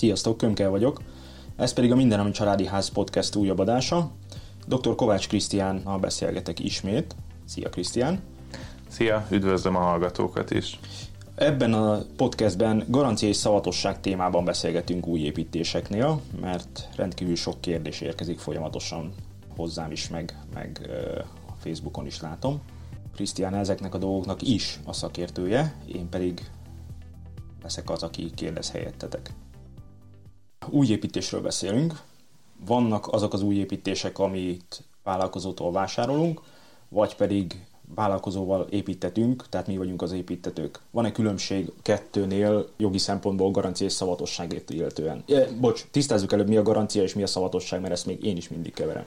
Sziasztok, Kömkel vagyok. Ez pedig a Minden, ami Családi Ház podcast újabb adása. Dr. Kovács Krisztiánnal beszélgetek ismét. Szia Krisztián! Szia, üdvözlöm a hallgatókat is! Ebben a podcastben garancia és szavatosság témában beszélgetünk új építéseknél, mert rendkívül sok kérdés érkezik folyamatosan hozzám is, meg, meg a Facebookon is látom. Krisztián ezeknek a dolgoknak is a szakértője, én pedig leszek az, aki kérdez helyettetek. Új építésről beszélünk. Vannak azok az új építések, amit vállalkozótól vásárolunk, vagy pedig vállalkozóval építetünk, tehát mi vagyunk az építetők. Van-e különbség kettőnél jogi szempontból garancia és szavatosságét illetően? E, bocs, tisztázzuk előbb, mi a garancia és mi a szavatosság, mert ezt még én is mindig keverem.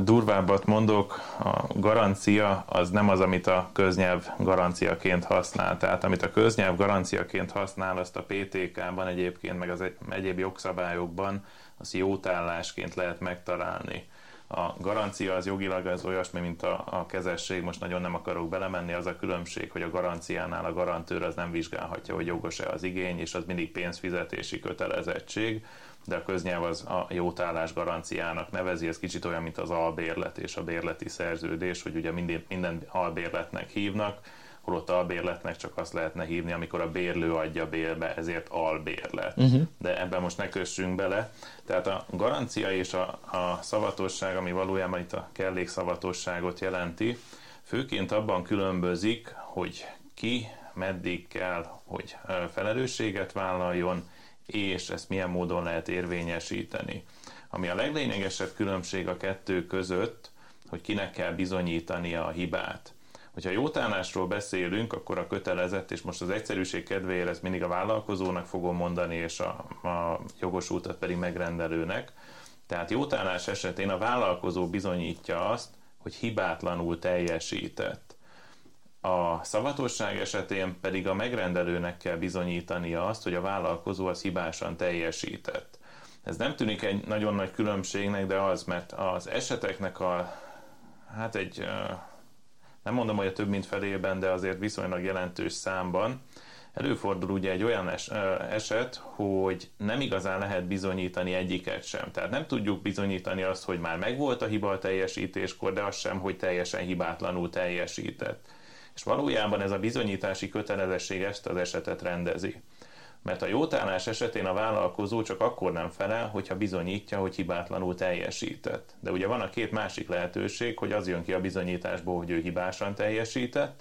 Durvábbat mondok, a garancia az nem az, amit a köznyelv garanciaként használ. Tehát amit a köznyelv garanciaként használ, azt a PTK-ban egyébként, meg az egyéb jogszabályokban, az jótállásként lehet megtalálni. A garancia az jogilag az olyasmi, mint a, a kezesség, most nagyon nem akarok belemenni, az a különbség, hogy a garanciánál a garantőr az nem vizsgálhatja, hogy jogos-e az igény, és az mindig pénzfizetési kötelezettség de a köznyelv az a jótállás garanciának nevezi, ez kicsit olyan, mint az albérlet és a bérleti szerződés, hogy ugye minden, minden albérletnek hívnak, holott albérletnek csak azt lehetne hívni, amikor a bérlő adja bérbe, ezért albérlet. Uh-huh. De ebben most ne kössünk bele. Tehát a garancia és a, a szavatosság, ami valójában itt a kellékszavatosságot jelenti, főként abban különbözik, hogy ki meddig kell, hogy felelősséget vállaljon, és ezt milyen módon lehet érvényesíteni. Ami a leglényegesebb különbség a kettő között, hogy kinek kell bizonyítania a hibát. Hogyha jótállásról beszélünk, akkor a kötelezett, és most az egyszerűség kedvéért ezt mindig a vállalkozónak fogom mondani, és a, a jogosultat pedig megrendelőnek. Tehát jótállás esetén a vállalkozó bizonyítja azt, hogy hibátlanul teljesített. A szavatosság esetén pedig a megrendelőnek kell bizonyítania azt, hogy a vállalkozó az hibásan teljesített. Ez nem tűnik egy nagyon nagy különbségnek, de az, mert az eseteknek a, hát egy, nem mondom, hogy a több mint felében, de azért viszonylag jelentős számban, előfordul ugye egy olyan eset, hogy nem igazán lehet bizonyítani egyiket sem. Tehát nem tudjuk bizonyítani azt, hogy már megvolt a hiba a teljesítéskor, de azt sem, hogy teljesen hibátlanul teljesített. És valójában ez a bizonyítási kötelezettség ezt az esetet rendezi. Mert a jótállás esetén a vállalkozó csak akkor nem felel, hogyha bizonyítja, hogy hibátlanul teljesített. De ugye van a két másik lehetőség, hogy az jön ki a bizonyításból, hogy ő hibásan teljesített,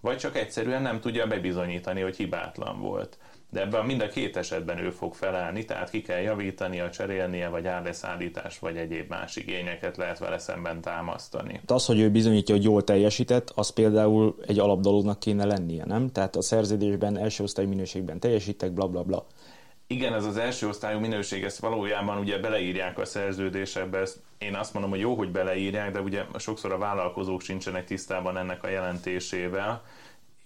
vagy csak egyszerűen nem tudja bebizonyítani, hogy hibátlan volt de ebben mind a két esetben ő fog felállni, tehát ki kell javítania, cserélnie, vagy árleszállítás, vagy egyéb más igényeket lehet vele szemben támasztani. Az, hogy ő bizonyítja, hogy jól teljesített, az például egy alapdolognak kéne lennie, nem? Tehát a szerződésben, első osztályú minőségben teljesítek, bla bla bla. Igen, ez az első osztályú minőség, ezt valójában ugye beleírják a szerződésekbe, ezt én azt mondom, hogy jó, hogy beleírják, de ugye sokszor a vállalkozók sincsenek tisztában ennek a jelentésével,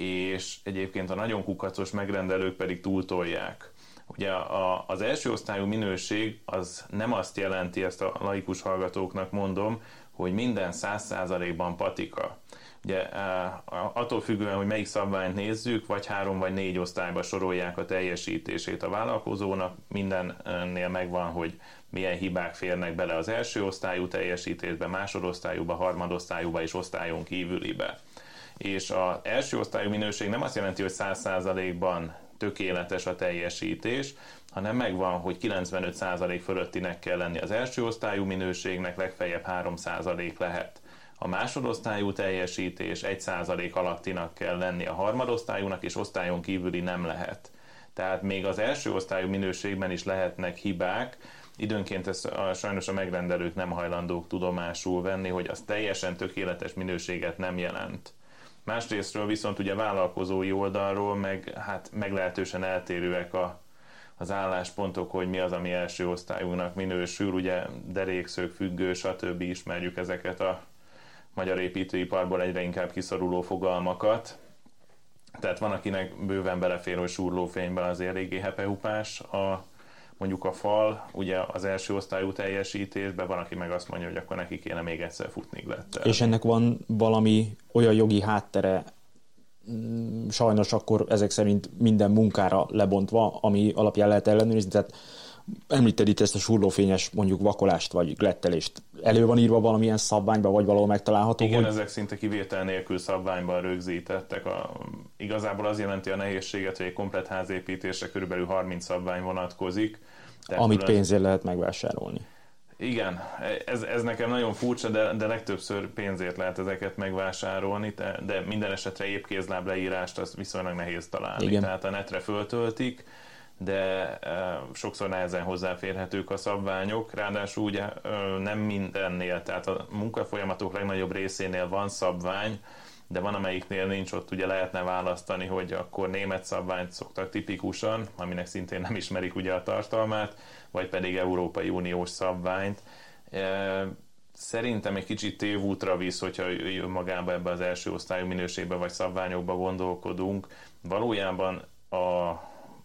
és egyébként a nagyon kukacos megrendelők pedig túltolják. Ugye a, az első osztályú minőség az nem azt jelenti, ezt a laikus hallgatóknak mondom, hogy minden száz százalékban patika. Ugye attól függően, hogy melyik szabványt nézzük, vagy három vagy négy osztályba sorolják a teljesítését a vállalkozónak, mindennél megvan, hogy milyen hibák férnek bele az első osztályú teljesítésbe, másodosztályúba, harmadosztályúba és osztályon kívülibe és az első osztályú minőség nem azt jelenti, hogy 100%-ban tökéletes a teljesítés, hanem megvan, hogy 95% fölöttinek kell lenni az első osztályú minőségnek, legfeljebb 3% lehet. A másodosztályú teljesítés 1% alattinak kell lenni a harmadosztályúnak, és osztályon kívüli nem lehet. Tehát még az első osztályú minőségben is lehetnek hibák, időnként ezt a, sajnos a megrendelők nem hajlandók tudomásul venni, hogy az teljesen tökéletes minőséget nem jelent. Másrésztről viszont ugye vállalkozói oldalról meg hát meglehetősen eltérőek a, az álláspontok, hogy mi az, ami első osztályúnak minősül, ugye derékszög, függő, stb. ismerjük ezeket a magyar építőiparból egyre inkább kiszoruló fogalmakat. Tehát van, akinek bőven belefér, hogy súrlófényben az eléggé hepehupás a mondjuk a fal, ugye az első osztályú teljesítésben, van, aki meg azt mondja, hogy akkor neki kéne még egyszer futni glettel. És ennek van valami olyan jogi háttere, mm, sajnos akkor ezek szerint minden munkára lebontva, ami alapján lehet ellenőrizni, tehát említed itt ezt a surlófényes mondjuk vakolást vagy glettelést. Elő van írva valamilyen szabványba, vagy valahol megtalálható? Igen, hogy... ezek szinte kivétel nélkül szabványban rögzítettek. A, igazából az jelenti a nehézséget, hogy egy komplet házépítésre körülbelül 30 szabvány vonatkozik. Amit pénzért lehet megvásárolni. Igen, ez, ez nekem nagyon furcsa, de, de legtöbbször pénzért lehet ezeket megvásárolni, de, de minden esetre épkézláb leírást azt viszonylag nehéz találni. Igen. Tehát a netre föltöltik, de e, sokszor nehezen hozzáférhetők a szabványok, ráadásul ugye e, nem mindennél, tehát a munkafolyamatok legnagyobb részénél van szabvány, de van amelyiknél nincs, ott ugye lehetne választani, hogy akkor német szabványt szoktak tipikusan, aminek szintén nem ismerik ugye a tartalmát, vagy pedig Európai Uniós szabványt. Szerintem egy kicsit tévútra visz, hogyha magába ebbe az első osztályú minőségbe vagy szabványokba gondolkodunk. Valójában a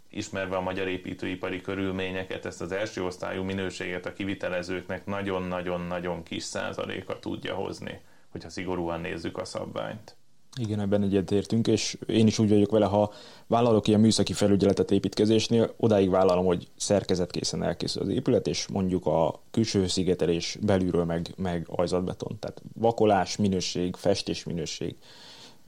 ismerve a magyar építőipari körülményeket, ezt az első osztályú minőséget a kivitelezőknek nagyon-nagyon-nagyon kis százaléka tudja hozni, hogyha szigorúan nézzük a szabványt. Igen, ebben egyetértünk, és én is úgy vagyok vele, ha vállalok ilyen műszaki felügyeletet építkezésnél, odáig vállalom, hogy szerkezetkészen elkészül az épület, és mondjuk a külső szigetelés belülről meg, meg ajzatbeton. Tehát vakolás, minőség, festés minőség,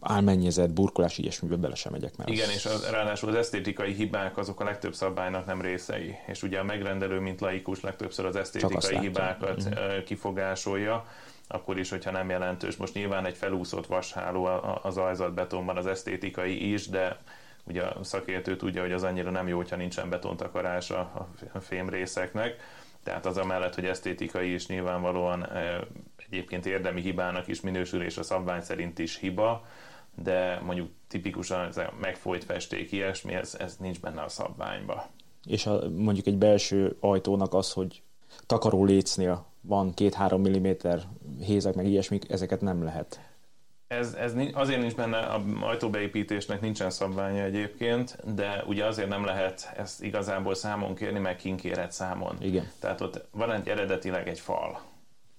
álmennyezet, burkolás, ilyesmibe bele sem megyek már. Igen, és az, ráadásul az esztétikai hibák azok a legtöbb szabálynak nem részei, és ugye a megrendelő, mint laikus legtöbbször az esztétikai hibákat mm. kifogásolja, akkor is, hogyha nem jelentős. Most nyilván egy felúszott vasháló az ajzatbetonban az esztétikai is, de ugye a szakértő tudja, hogy az annyira nem jó, hogyha nincsen betontakarás a fémrészeknek. Tehát az amellett, hogy esztétikai is nyilvánvalóan egyébként érdemi hibának is minősül, és a szabvány szerint is hiba, de mondjuk tipikusan ez a megfolyt festék, ilyesmi, ez, ez nincs benne a szabványba. És a, mondjuk egy belső ajtónak az, hogy takaró lécnél van két-három milliméter hézek, meg ilyesmi, ezeket nem lehet. Ez, ez azért nincs benne, a ajtóbeépítésnek nincsen szabványa egyébként, de ugye azért nem lehet ezt igazából számon kérni, meg kinkéret számon. Igen. Tehát ott van egy eredetileg egy fal.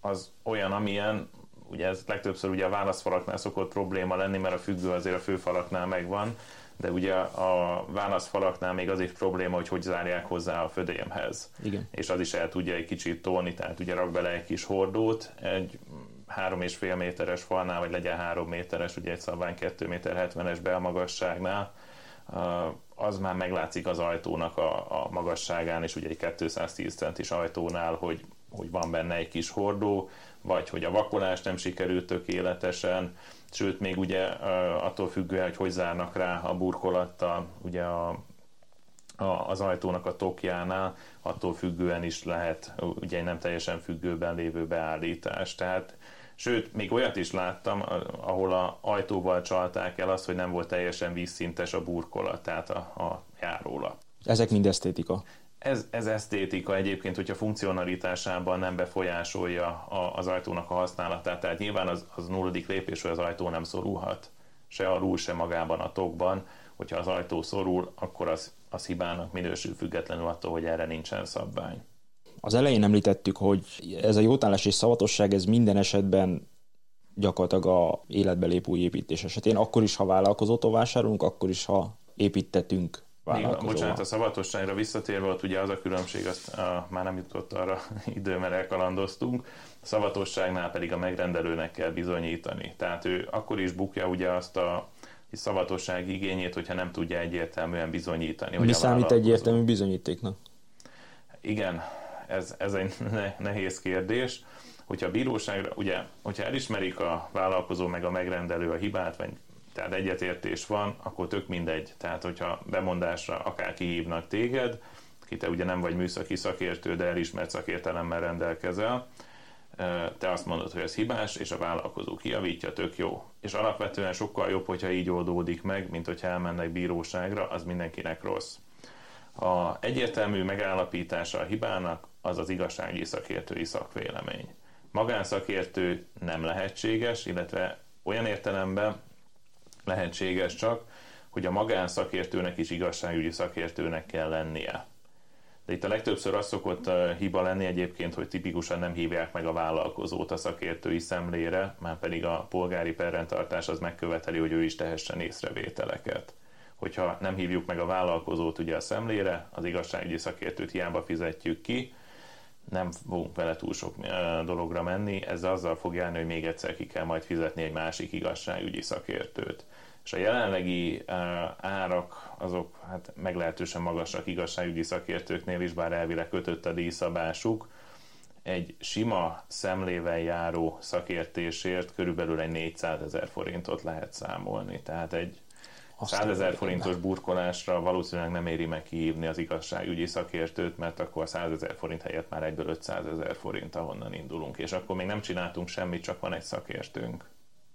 Az olyan, amilyen, ugye ez legtöbbször ugye a válaszfalaknál szokott probléma lenni, mert a függő azért a főfalaknál megvan, de ugye a válaszfalaknál még az is probléma, hogy hogy zárják hozzá a födémhez. Igen. És az is el tudja egy kicsit tolni, tehát ugye rak bele egy kis hordót, egy három és fél méteres falnál, vagy legyen három méteres, ugye egy szabvány 2 méter 70-es belmagasságnál, az már meglátszik az ajtónak a, a magasságán, és ugye egy 210 centis ajtónál, hogy, hogy van benne egy kis hordó, vagy hogy a vakolás nem sikerült tökéletesen, sőt még ugye attól függően, hogy hogy zárnak rá a burkolattal, ugye a, a, az ajtónak a tokjánál, attól függően is lehet ugye egy nem teljesen függőben lévő beállítás. Tehát Sőt, még olyat is láttam, ahol a ajtóval csalták el azt, hogy nem volt teljesen vízszintes a burkolat, tehát a, a járólap. Ezek mind esztétika. Ez, ez esztétika egyébként, hogyha funkcionalitásában nem befolyásolja a, az ajtónak a használatát. Tehát nyilván az, az nulladik lépés, hogy az ajtó nem szorulhat. Se alul, se magában a tokban. Hogyha az ajtó szorul, akkor az, az hibának minősül függetlenül attól, hogy erre nincsen szabvány. Az elején említettük, hogy ez a jótállás és szavatosság, ez minden esetben gyakorlatilag a életbe lép új építés esetén, akkor is, ha vállalkozótól vásárolunk, akkor is, ha építetünk még, bocsánat, a szavatosságra visszatérve, ott ugye az a különbség, azt a, már nem jutott arra idő, mert elkalandoztunk, a szavatosságnál pedig a megrendelőnek kell bizonyítani. Tehát ő akkor is bukja ugye azt a szavatosság igényét, hogyha nem tudja egyértelműen bizonyítani. Mi számít egyértelmű bizonyítéknak? Igen, ez, ez egy nehéz kérdés. Hogyha a bíróságra, ugye, hogyha elismerik a vállalkozó meg a megrendelő a hibát, vagy tehát egyetértés van, akkor tök mindegy. Tehát, hogyha bemondásra akár kihívnak téged, ki te ugye nem vagy műszaki szakértő, de elismert szakértelemmel rendelkezel, te azt mondod, hogy ez hibás, és a vállalkozó kiavítja, tök jó. És alapvetően sokkal jobb, hogyha így oldódik meg, mint hogyha elmennek bíróságra, az mindenkinek rossz. A egyértelmű megállapítása a hibának az az igazsági szakértői szakvélemény. Magánszakértő nem lehetséges, illetve olyan értelemben lehetséges csak, hogy a magánszakértőnek is igazságügyi szakértőnek kell lennie. De itt a legtöbbször az szokott hiba lenni egyébként, hogy tipikusan nem hívják meg a vállalkozót a szakértői szemlére, már pedig a polgári perrendtartás az megköveteli, hogy ő is tehessen észrevételeket. Hogyha nem hívjuk meg a vállalkozót ugye a szemlére, az igazságügyi szakértőt hiába fizetjük ki, nem fogunk vele túl sok dologra menni, ez azzal fog járni, hogy még egyszer ki kell majd fizetni egy másik igazságügyi szakértőt. És a jelenlegi árak azok hát meglehetősen magasak igazságügyi szakértőknél is, bár elvileg kötött a díjszabásuk. Egy sima szemlével járó szakértésért körülbelül egy 400 ezer forintot lehet számolni. Tehát egy 100 ezer forintos burkolásra valószínűleg nem éri meg kihívni az igazságügyi szakértőt, mert akkor 100 ezer forint helyett már egyből 500 ezer forint, ahonnan indulunk. És akkor még nem csináltunk semmit, csak van egy szakértőnk.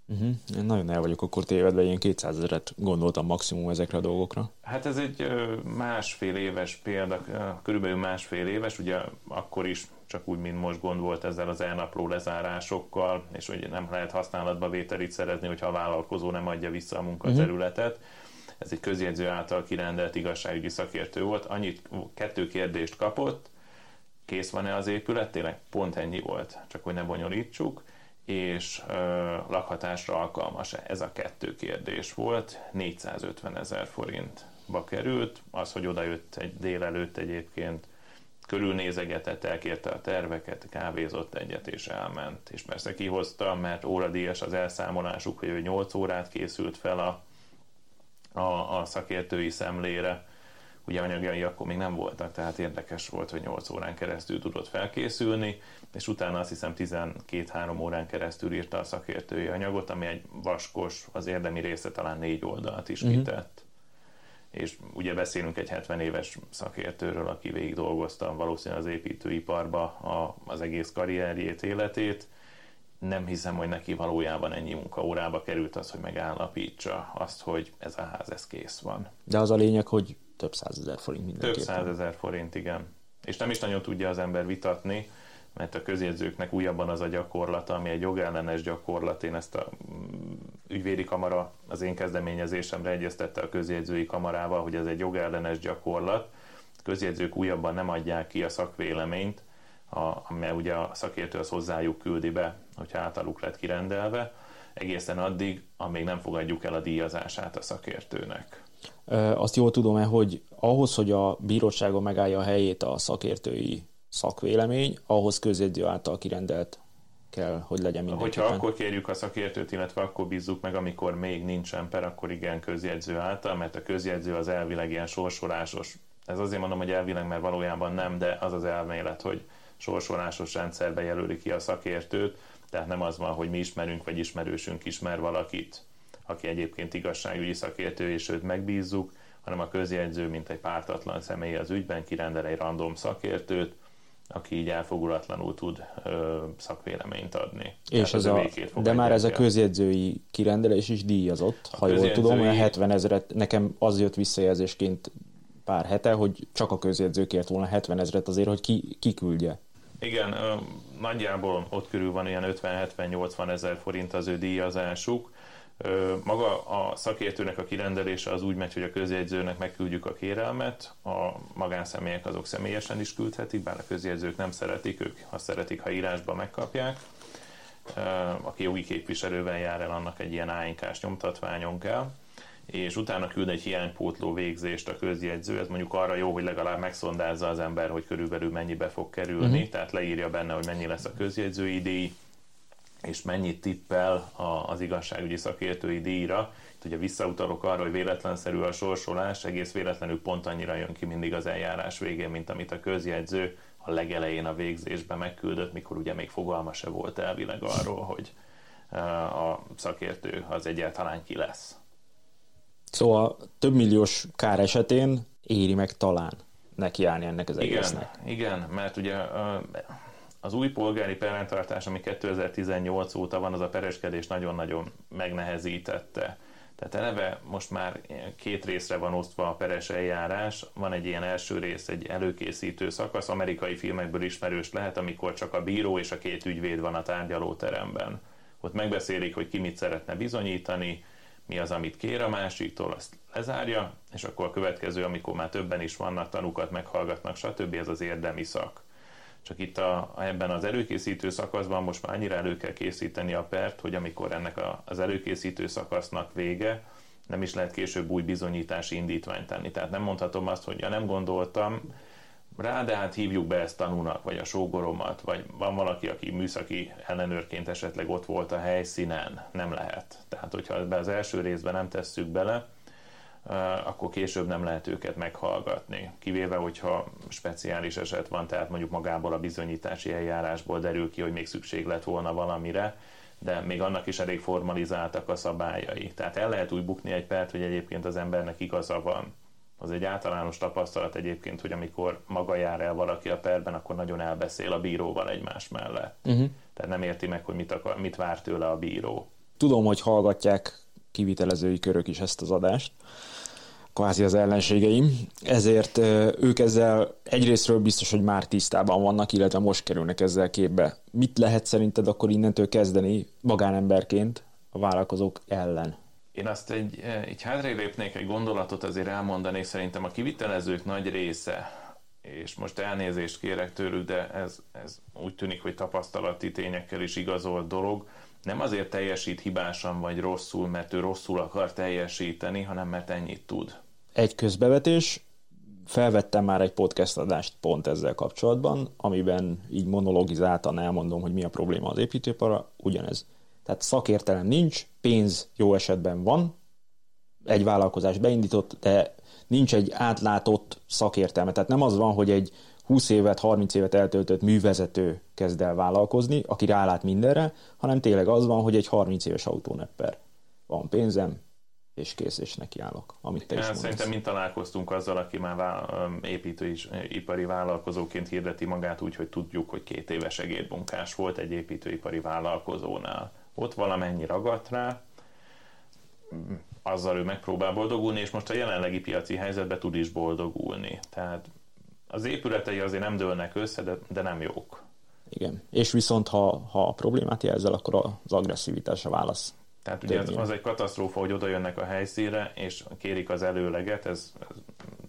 Uh-huh. Én nagyon el vagyok akkor tévedve, én 200 ezeret gondoltam maximum ezekre a dolgokra. Hát ez egy másfél éves példa, körülbelül másfél éves, ugye akkor is csak úgy, mint most gond volt ezzel az elnapló lezárásokkal, és hogy nem lehet használatba vételit szerezni, hogyha a vállalkozó nem adja vissza a munkaterületet. Uh-huh. Ez egy közjegyző által kirendelt igazságügyi szakértő volt. Annyit, kettő kérdést kapott, kész van-e az épület, tényleg pont ennyi volt, csak hogy ne bonyolítsuk és ö, lakhatásra alkalmas-e? Ez a kettő kérdés volt. 450 ezer forintba került. Az, hogy oda jött egy délelőtt egyébként, körülnézegetett, elkérte a terveket, kávézott egyet és elment. És persze kihozta, mert óradíjas az elszámolásuk, hogy ő 8 órát készült fel a, a, a szakértői szemlére, ugye anyagjai akkor még nem voltak, tehát érdekes volt, hogy 8 órán keresztül tudott felkészülni, és utána azt hiszem 12-3 órán keresztül írta a szakértői anyagot, ami egy vaskos, az érdemi része talán négy oldalt is uh-huh. kitett. És ugye beszélünk egy 70 éves szakértőről, aki végig dolgozta valószínűleg az építőiparba a, az egész karrierjét, életét. Nem hiszem, hogy neki valójában ennyi munkaórába került az, hogy megállapítsa azt, hogy ez a ház, ez kész van. De az a lényeg, hogy több százezer forint mindenképpen. Több százezer forint, igen. És nem is nagyon tudja az ember vitatni, mert a közjegyzőknek újabban az a gyakorlata, ami egy jogellenes gyakorlat. Én ezt a mm, ügyvédi kamara az én kezdeményezésemre egyeztette a közjegyzői kamarával, hogy ez egy jogellenes gyakorlat. A közjegyzők újabban nem adják ki a szakvéleményt, a, mert ugye a szakértő az hozzájuk küldi be, hogyha általuk lett kirendelve, egészen addig, amíg nem fogadjuk el a díjazását a szakértőnek. Azt jól tudom-e, hogy ahhoz, hogy a bíróságon megállja a helyét a szakértői szakvélemény, ahhoz közjegyző által kirendelt kell, hogy legyen mindenképpen. Hogyha akkor kérjük a szakértőt, illetve akkor bízzuk meg, amikor még nincsen per, akkor igen közjegyző által, mert a közjegyző az elvileg ilyen sorsolásos. Ez azért mondom, hogy elvileg, mert valójában nem, de az az elmélet, hogy sorsolásos rendszerbe jelöli ki a szakértőt, tehát nem az van, hogy mi ismerünk, vagy ismerősünk ismer valakit, aki egyébként igazságügyi szakértő, és őt megbízzuk, hanem a közjegyző, mint egy pártatlan személy az ügyben kirendel egy random szakértőt, aki így elfogulatlanul tud ö, szakvéleményt adni. És ez a, de már ez a közjegyzői kirendelés is díjazott, ha jól tudom, olyan 70 ezeret, nekem az jött visszajelzésként pár hete, hogy csak a közjegyzőkért volna 70 ezeret azért, hogy ki, kiküldje. Igen, ö, nagyjából ott körül van ilyen 50-70-80 ezer forint az ő díjazásuk, maga a szakértőnek a kirendelése az úgy megy, hogy a közjegyzőnek megküldjük a kérelmet, a magánszemélyek azok személyesen is küldhetik, bár a közjegyzők nem szeretik, ők azt szeretik, ha írásban megkapják. Aki jogi képviselővel jár el, annak egy ilyen áinkás nyomtatványon kell és utána küld egy hiánypótló végzést a közjegyző, ez mondjuk arra jó, hogy legalább megszondázza az ember, hogy körülbelül mennyibe fog kerülni, uh-huh. tehát leírja benne, hogy mennyi lesz a közjegyzői díj, és mennyit tippel az igazságügyi szakértői díjra. Itt ugye visszautalok arra, hogy véletlenszerű a sorsolás, egész véletlenül pont annyira jön ki mindig az eljárás végén, mint amit a közjegyző a legelején a végzésbe megküldött, mikor ugye még fogalma se volt elvileg arról, hogy a szakértő az egyáltalán ki lesz. Szóval több milliós kár esetén éri meg talán nekiállni ennek az igen, egésznek. Igen, mert ugye az új polgári perrendtartás, ami 2018 óta van, az a pereskedés nagyon-nagyon megnehezítette. Tehát eleve most már két részre van osztva a peres eljárás. Van egy ilyen első rész, egy előkészítő szakasz, amerikai filmekből ismerős lehet, amikor csak a bíró és a két ügyvéd van a tárgyalóteremben. Ott megbeszélik, hogy ki mit szeretne bizonyítani, mi az, amit kér a másiktól, azt lezárja, és akkor a következő, amikor már többen is vannak, tanúkat meghallgatnak, stb. ez az érdemi szak. Csak itt a, ebben az előkészítő szakaszban most már annyira elő kell készíteni a pert, hogy amikor ennek a, az előkészítő szakasznak vége, nem is lehet később új bizonyítási indítványt tenni. Tehát nem mondhatom azt, hogy ja nem gondoltam rá, de hát hívjuk be ezt tanúnak, vagy a sógoromat, vagy van valaki, aki műszaki ellenőrként esetleg ott volt a helyszínen. Nem lehet. Tehát, hogyha be az első részben nem tesszük bele, akkor később nem lehet őket meghallgatni. Kivéve, hogyha speciális eset van, tehát mondjuk magából a bizonyítási eljárásból derül ki, hogy még szükség lett volna valamire, de még annak is elég formalizáltak a szabályai. Tehát el lehet úgy bukni egy pert, hogy egyébként az embernek igaza van. Az egy általános tapasztalat egyébként, hogy amikor maga jár el valaki a perben, akkor nagyon elbeszél a bíróval egymás mellett. Uh-huh. Tehát nem érti meg, hogy mit, akar, mit vár tőle a bíró. Tudom, hogy hallgatják kivitelezői körök is ezt az adást, kvázi az ellenségeim, ezért ők ezzel egyrésztről biztos, hogy már tisztában vannak, illetve most kerülnek ezzel képbe. Mit lehet szerinted akkor innentől kezdeni magánemberként a vállalkozók ellen? Én azt egy, egy hátrébb lépnék egy gondolatot azért elmondani, szerintem a kivitelezők nagy része, és most elnézést kérek tőlük, de ez, ez úgy tűnik, hogy tapasztalati tényekkel is igazolt dolog, nem azért teljesít hibásan vagy rosszul, mert ő rosszul akar teljesíteni, hanem mert ennyit tud egy közbevetés, felvettem már egy podcast adást pont ezzel kapcsolatban, amiben így monologizáltan elmondom, hogy mi a probléma az építőipara, ugyanez. Tehát szakértelem nincs, pénz jó esetben van, egy vállalkozás beindított, de nincs egy átlátott szakértelme. Tehát nem az van, hogy egy 20 évet, 30 évet eltöltött művezető kezd el vállalkozni, aki rálát mindenre, hanem tényleg az van, hogy egy 30 éves autónepper. Van pénzem, és kész, és nekiállok, amit te is mondasz. Szerintem mind találkoztunk azzal, aki már építőipari vállalkozóként hirdeti magát úgy, hogy tudjuk, hogy két éves segédmunkás volt egy építőipari vállalkozónál. Ott valamennyi ragadt rá, azzal ő megpróbál boldogulni, és most a jelenlegi piaci helyzetben tud is boldogulni. Tehát az épületei azért nem dőlnek össze, de, de nem jók. Igen, és viszont ha, ha a problémát jelzel, akkor az agresszivitás a válasz. Tehát ugye az, az egy katasztrófa, hogy oda jönnek a helyszínre, és kérik az előleget, ez, ez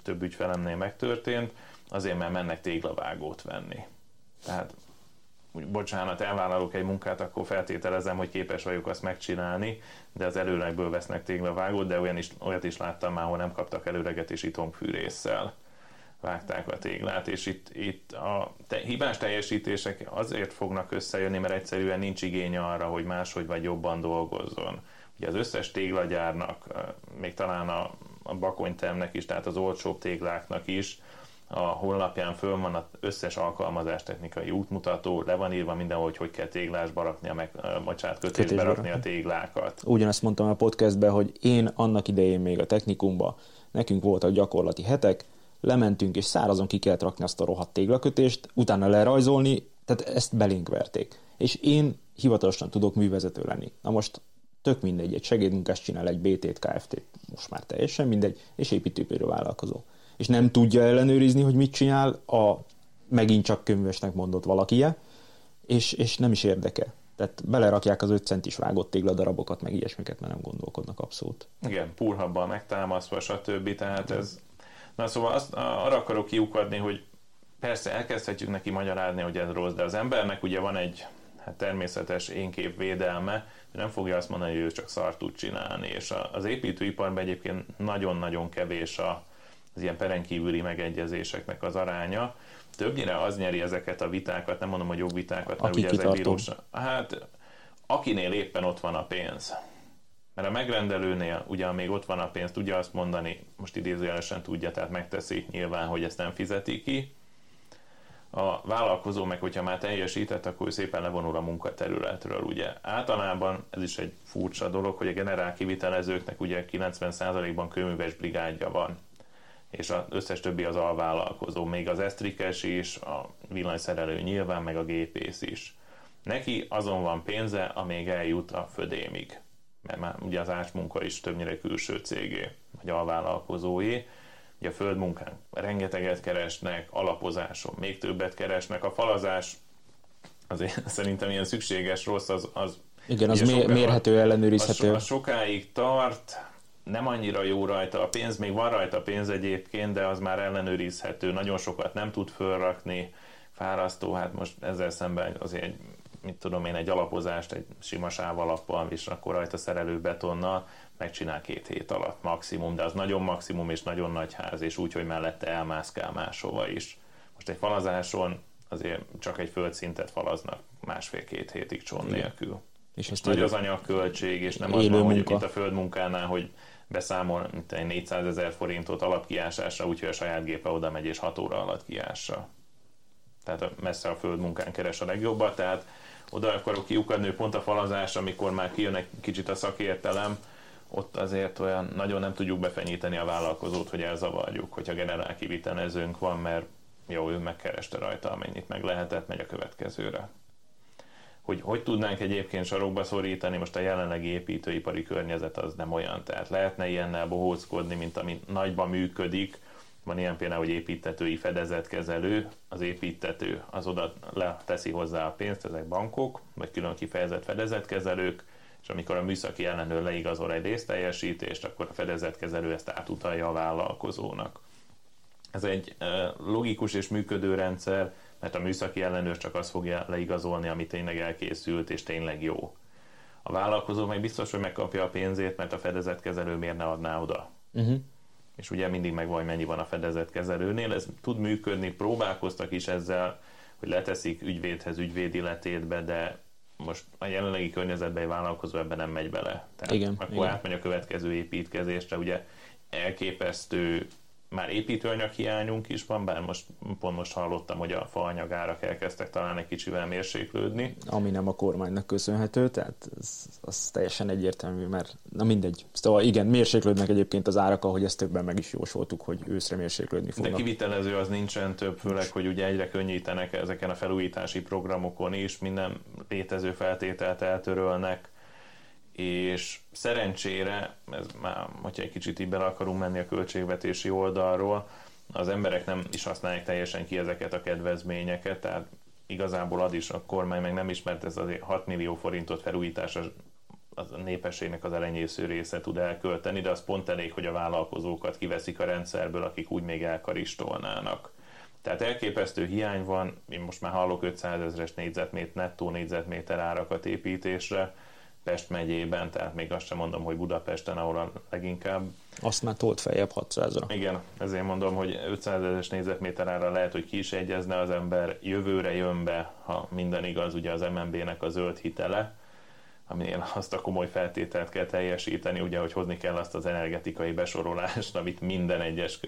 több ügyfelemnél megtörtént, azért mert mennek téglavágót venni. Tehát úgy, bocsánat, elvállalok egy munkát, akkor feltételezem, hogy képes vagyok azt megcsinálni, de az előlegből vesznek téglavágót, de olyan is, olyat is láttam már, ahol nem kaptak előleget, és itthongfűrészsel vágták a téglát, és itt, itt a te, hibás teljesítések azért fognak összejönni, mert egyszerűen nincs igény arra, hogy máshogy vagy jobban dolgozzon. Ugye az összes téglagyárnak, még talán a, a bakonytermnek is, tehát az olcsóbb tégláknak is, a honlapján föl van az összes technikai útmutató, le van írva mindenhol, hogy hogy kell téglásba rakni, a meg, bocsánat, kötésbe rakni a téglákat. Ugyanezt mondtam a podcastben, hogy én annak idején még a technikumban, nekünk voltak gyakorlati hetek, lementünk, és szárazon ki kellett rakni azt a rohadt téglakötést, utána lerajzolni, tehát ezt belénk verték. És én hivatalosan tudok művezető lenni. Na most tök mindegy, egy segédmunkást csinál, egy BT-t, KFT-t, most már teljesen mindegy, és építőpérő vállalkozó. És nem tudja ellenőrizni, hogy mit csinál a megint csak könyvesnek mondott valakie, és, és nem is érdekel. Tehát belerakják az 5 centis vágott tégladarabokat, meg ilyesmiket, mert nem gondolkodnak abszolút. Igen, purhabbal megtámasztva, stb. Tehát ez Na szóval azt, arra akarok kiukadni, hogy persze elkezdhetjük neki magyarázni, hogy ez rossz, de az embernek ugye van egy hát természetes énkép védelme, nem fogja azt mondani, hogy ő csak szar tud csinálni, és az építőiparban egyébként nagyon-nagyon kevés a, az ilyen perenkívüli megegyezéseknek az aránya. Többnyire az nyeri ezeket a vitákat, nem mondom, hogy jogvitákat, mert Aki ugye ezek bíróság. Hát akinél éppen ott van a pénz. Mert a megrendelőnél ugye még ott van a pénz, tudja azt mondani, most idézőjelesen tudja, tehát megteszi nyilván, hogy ezt nem fizeti ki. A vállalkozó meg, hogyha már teljesített, akkor szépen levonul a munkaterületről. Ugye általában ez is egy furcsa dolog, hogy a generál kivitelezőknek ugye 90%-ban kőműves brigádja van és az összes többi az alvállalkozó, még az esztrikes is, a villanyszerelő nyilván, meg a gépész is. Neki azon van pénze, amíg eljut a födémig mert már ugye az ácsmunka is többnyire külső cégé, vagy alvállalkozói. Ugye a földmunkán rengeteget keresnek, alapozáson még többet keresnek. A falazás azért szerintem ilyen szükséges rossz, az, az Igen, az Ugye mérhető, ellenőrizhető. Az sokáig tart, nem annyira jó rajta a pénz, még van rajta pénz egyébként, de az már ellenőrizhető, nagyon sokat nem tud fölrakni, fárasztó, hát most ezzel szemben azért egy, mit tudom én, egy alapozást egy sima sávalappal, és akkor rajta szerelő betonnal megcsinál két hét alatt maximum, de az nagyon maximum és nagyon nagy ház, és úgy, hogy mellette elmászkál máshova is. Most egy falazáson azért csak egy földszintet falaznak másfél-két hétig csón nélkül. És, és nagy az anyagköltség, és nem az van, hogy itt a földmunkánál, hogy beszámol mint egy 400 ezer forintot alapkiásásra, úgyhogy a saját gépe oda megy és 6 óra alatt kiássa. Tehát messze a földmunkán keres a legjobbat, tehát oda akarok kiukadni, pont a falazás, amikor már kijön egy kicsit a szakértelem, ott azért olyan nagyon nem tudjuk befenyíteni a vállalkozót, hogy elzavarjuk, hogyha generál kivitelezőnk van, mert jó, ő megkereste rajta, amennyit meg lehetett, megy a következőre. Hogy hogy tudnánk egyébként sarokba szorítani, most a jelenlegi építőipari környezet az nem olyan, tehát lehetne ilyennel bohóckodni, mint ami nagyban működik, van ilyen például, hogy építetői fedezetkezelő, az építető az oda teszi hozzá a pénzt, ezek bankok, vagy külön kifejezett fedezetkezelők, és amikor a műszaki ellenőr leigazol egy részteljesítést, akkor a fedezetkezelő ezt átutalja a vállalkozónak. Ez egy logikus és működő rendszer, mert a műszaki ellenőr csak azt fogja leigazolni, ami tényleg elkészült és tényleg jó. A vállalkozó meg biztos, hogy megkapja a pénzét, mert a fedezetkezelő miért ne adná oda. Uh-huh. És ugye mindig megvan, hogy mennyi van a fedezetkezelőnél. Ez tud működni, próbálkoztak is ezzel, hogy leteszik ügyvédhez ügyvédi letétbe, de most a jelenlegi környezetben egy vállalkozó ebben nem megy bele. Tehát igen, akkor igen. átmegy a következő építkezésre, ugye elképesztő már építőanyag hiányunk is van, bár most pont most hallottam, hogy a faanyag árak elkezdtek talán egy kicsivel mérséklődni. Ami nem a kormánynak köszönhető, tehát ez, az teljesen egyértelmű, mert na mindegy. Szóval igen, mérséklődnek egyébként az árak, ahogy ezt többen meg is jósoltuk, hogy őszre mérséklődni fognak. De kivitelező az nincsen több, főleg, hogy ugye egyre könnyítenek ezeken a felújítási programokon is, minden létező feltételt eltörölnek, és szerencsére, ez már, hogyha egy kicsit így bele akarunk menni a költségvetési oldalról, az emberek nem is használják teljesen ki ezeket a kedvezményeket, tehát igazából ad is a kormány meg nem ismert ez az 6 millió forintot felújítás az a népességnek az elenyésző része tud elkölteni, de az pont elég, hogy a vállalkozókat kiveszik a rendszerből, akik úgy még elkaristolnának. Tehát elképesztő hiány van, én most már hallok 500 ezeres négyzetméter, nettó négyzetméter árakat építésre, Pest megyében, tehát még azt sem mondom, hogy Budapesten, ahol a leginkább. Azt már tolt feljebb 600-ra. Igen, ezért mondom, hogy 500 ezeres négyzetméter ára lehet, hogy ki is egyezne az ember, jövőre jön be, ha minden igaz, ugye az MNB-nek a zöld hitele, aminél azt a komoly feltételt kell teljesíteni, ugye, hogy hozni kell azt az energetikai besorolást, amit minden egyes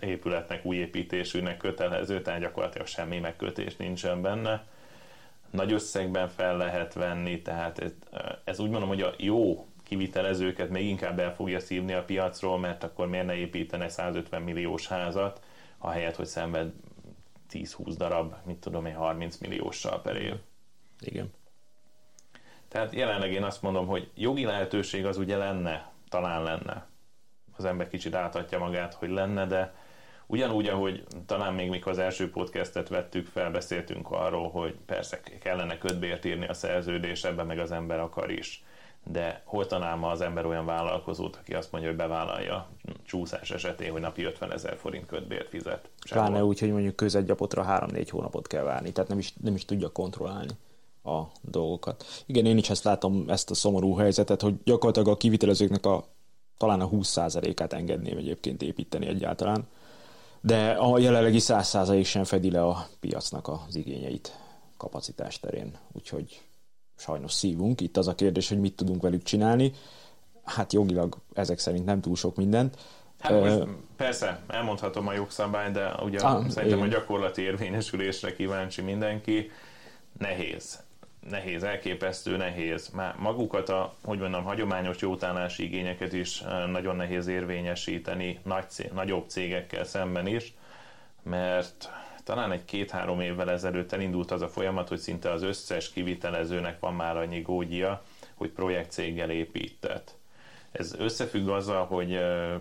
épületnek, új építésűnek kötelező, tehát gyakorlatilag semmi megkötés nincsen benne nagy összegben fel lehet venni, tehát ez, ez úgy mondom, hogy a jó kivitelezőket még inkább el fogja szívni a piacról, mert akkor miért ne építene 150 milliós házat, ahelyett, hogy szenved 10-20 darab, mit tudom én, 30 millióssal per év. Igen. Tehát jelenleg én azt mondom, hogy jogi lehetőség az ugye lenne, talán lenne. Az ember kicsit átadja magát, hogy lenne, de Ugyanúgy, ahogy talán még mikor az első podcastet vettük fel, beszéltünk arról, hogy persze kellene ködbért írni a szerződésbe, meg az ember akar is. De hol talál ma az ember olyan vállalkozót, aki azt mondja, hogy bevállalja csúszás esetén, hogy napi 50 ezer forint ködbért fizet? Pláne úgy, hogy mondjuk közegyapotra 3-4 hónapot kell várni, tehát nem is, nem is tudja kontrollálni a dolgokat. Igen, én is ezt látom, ezt a szomorú helyzetet, hogy gyakorlatilag a kivitelezőknek a talán a 20%-át engedném egyébként építeni egyáltalán de a jelenlegi 100% sem fedi le a piacnak az igényeit kapacitás terén, úgyhogy sajnos szívunk. Itt az a kérdés, hogy mit tudunk velük csinálni. Hát jogilag ezek szerint nem túl sok mindent. Hát most persze, elmondhatom a jogszabály, de ugye ah, szerintem igen. a gyakorlati érvényesülésre kíváncsi mindenki. Nehéz nehéz, elképesztő nehéz. Már magukat a, hogy mondom, hagyományos jótállási igényeket is eh, nagyon nehéz érvényesíteni nagy nagyobb cégekkel szemben is, mert talán egy két-három évvel ezelőtt elindult az a folyamat, hogy szinte az összes kivitelezőnek van már annyi gógyia, hogy projektcéggel épített. Ez összefügg azzal, hogy eh,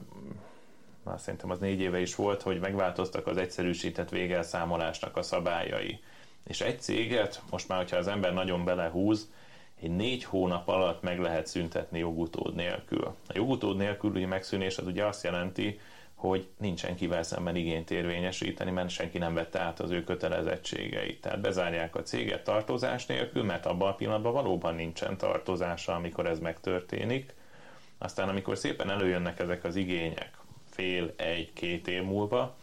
már szerintem az négy éve is volt, hogy megváltoztak az egyszerűsített végelszámolásnak a szabályai és egy céget, most már, hogyha az ember nagyon belehúz, egy négy hónap alatt meg lehet szüntetni jogutód nélkül. A jogutód nélküli megszűnés az ugye azt jelenti, hogy nincsen kivel szemben igényt érvényesíteni, mert senki nem vette át az ő kötelezettségeit. Tehát bezárják a céget tartozás nélkül, mert abban a pillanatban valóban nincsen tartozása, amikor ez megtörténik. Aztán amikor szépen előjönnek ezek az igények, fél, egy, két év múlva,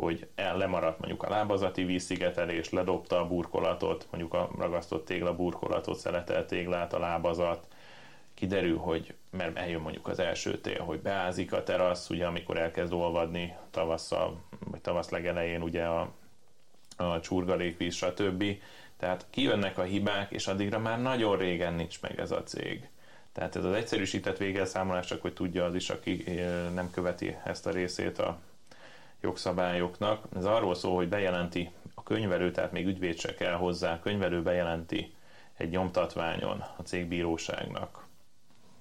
hogy el lemaradt mondjuk a lábazati vízszigetelés, ledobta a burkolatot, mondjuk a ragasztott tégla burkolatot, szeletelt téglát a lábazat, kiderül, hogy mert eljön mondjuk az első tél, hogy beázik a terasz, ugye amikor elkezd olvadni tavasszal, vagy tavasz legelején ugye a, a csurgalékvíz, stb. Tehát kijönnek a hibák, és addigra már nagyon régen nincs meg ez a cég. Tehát ez az egyszerűsített végelszámolás, csak hogy tudja az is, aki nem követi ezt a részét a jogszabályoknak. Ez arról szól, hogy bejelenti a könyvelő, tehát még ügyvéd se kell hozzá, a könyvelő bejelenti egy nyomtatványon a cégbíróságnak,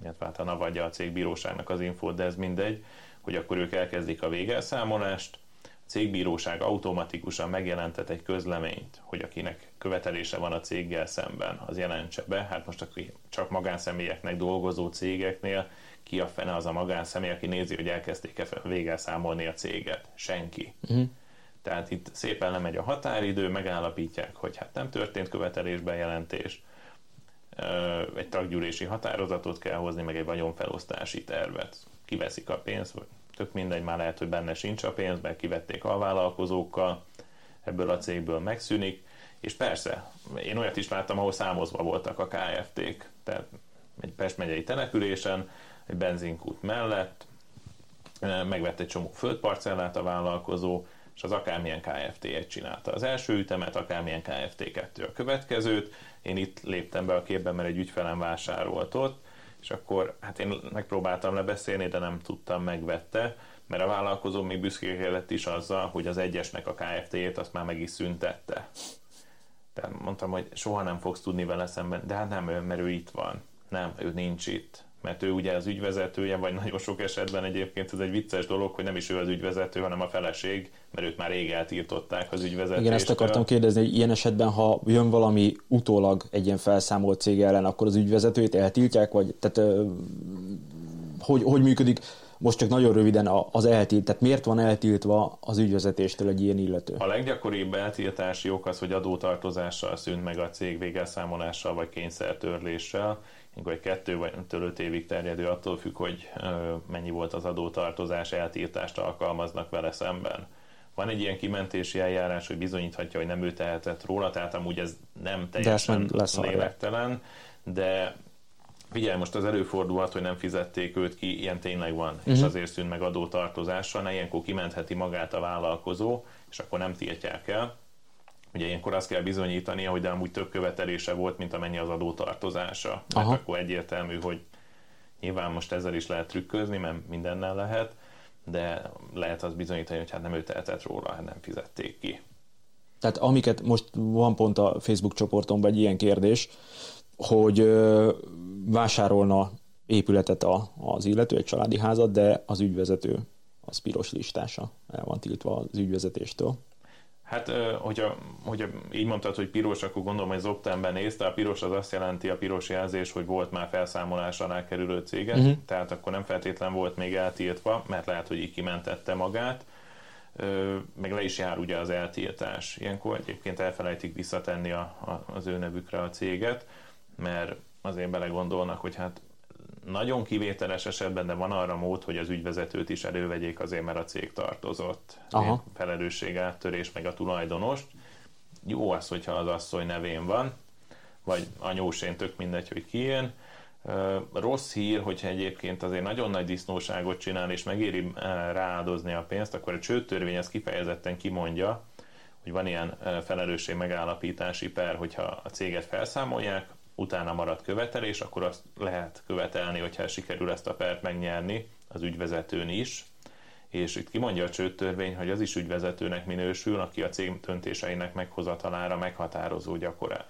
illetve hát a adja a cégbíróságnak az infót, de ez mindegy, hogy akkor ők elkezdik a végelszámolást, cégbíróság automatikusan megjelentet egy közleményt, hogy akinek követelése van a céggel szemben, az jelentse be. Hát most aki csak magánszemélyeknek dolgozó cégeknél ki a fene az a magánszemély, aki nézi, hogy elkezdték-e végel számolni a céget. Senki. Uh-huh. Tehát itt szépen lemegy a határidő, megállapítják, hogy hát nem történt követelésbejelentés, egy taggyűlési határozatot kell hozni, meg egy vagyonfelosztási tervet. Kiveszik a pénzt, vagy tök mindegy, már lehet, hogy benne sincs a pénz, mert kivették a vállalkozókkal, ebből a cégből megszűnik, és persze, én olyat is láttam, ahol számozva voltak a KFT-k, tehát egy Pest megyei településen, egy benzinkút mellett, megvett egy csomó földparcellát a vállalkozó, és az akármilyen KFT-et csinálta. Az első ütemet, akármilyen KFT2 a következőt, én itt léptem be a képbe, mert egy ügyfelem vásárolt ott, és akkor hát én megpróbáltam lebeszélni, de nem tudtam, megvette, mert a vállalkozó még büszkékedett is azzal, hogy az egyesnek a KFT-jét azt már meg is szüntette. Tehát mondtam, hogy soha nem fogsz tudni vele szemben, de hát nem, mert ő itt van. Nem, ő nincs itt mert ő ugye az ügyvezetője, vagy nagyon sok esetben egyébként ez egy vicces dolog, hogy nem is ő az ügyvezető, hanem a feleség, mert őt már rég eltiltották az ügyvezetőt. Igen, ezt akartam kérdezni, hogy ilyen esetben, ha jön valami utólag egy ilyen felszámolt cég ellen, akkor az ügyvezetőt eltiltják, vagy tehát hogy, hogy működik? Most csak nagyon röviden az eltilt, tehát miért van eltiltva az ügyvezetéstől egy ilyen illető? A leggyakoribb eltiltási ok az, hogy adótartozással szűnt meg a cég végelszámolással vagy kényszertörléssel, egy kettő vagy öt évig terjedő, attól függ, hogy mennyi volt az adótartozás, eltiltást alkalmaznak vele szemben. Van egy ilyen kimentési eljárás, hogy bizonyíthatja, hogy nem ő tehetett róla, tehát amúgy ez nem teljesen de lélektelen, de Figyelj, most az előfordulhat, hogy nem fizették őt ki, ilyen tényleg van, uh-huh. és mhm. azért szűnt meg adótartozással, ne ilyenkor kimentheti magát a vállalkozó, és akkor nem tiltják el. Ugye ilyenkor azt kell bizonyítania, hogy amúgy több követelése volt, mint amennyi az adótartozása. Mert akkor egyértelmű, hogy nyilván most ezzel is lehet trükközni, mert mindennel lehet, de lehet az bizonyítani, hogy hát nem ő tehetett róla, hát nem fizették ki. Tehát amiket most van pont a Facebook csoportomban egy ilyen kérdés, hogy vásárolna épületet a, az illető, egy családi házat, de az ügyvezető az piros listása, el van tiltva az ügyvezetéstől. Hát, hogyha, hogyha így mondtad, hogy piros, akkor gondolom, hogy Zoptenben nézte. A piros az azt jelenti, a piros jelzés, hogy volt már felszámolás alá kerülő cége, uh-huh. tehát akkor nem feltétlen volt még eltiltva, mert lehet, hogy így kimentette magát. Meg le is jár ugye az eltiltás. Ilyenkor egyébként elfelejtik visszatenni a, a, az ő nevükre a céget, mert azért belegondolnak, hogy hát nagyon kivételes esetben, de van arra mód, hogy az ügyvezetőt is elővegyék azért, mert a cég tartozott. Aha. Felelősség áttörés, meg a tulajdonost. Jó az, hogyha az asszony nevén van, vagy anyósén tök mindegy, hogy ki jön. Rossz hír, hogyha egyébként azért nagyon nagy disznóságot csinál, és megéri rááldozni a pénzt, akkor a csőtörvény ezt kifejezetten kimondja, hogy van ilyen felelősség megállapítási per, hogyha a céget felszámolják, utána marad követelés, akkor azt lehet követelni, hogyha sikerül ezt a pert megnyerni az ügyvezetőn is, és itt kimondja a csőttörvény, hogy az is ügyvezetőnek minősül, aki a cég döntéseinek meghozatalára meghatározó gyakor,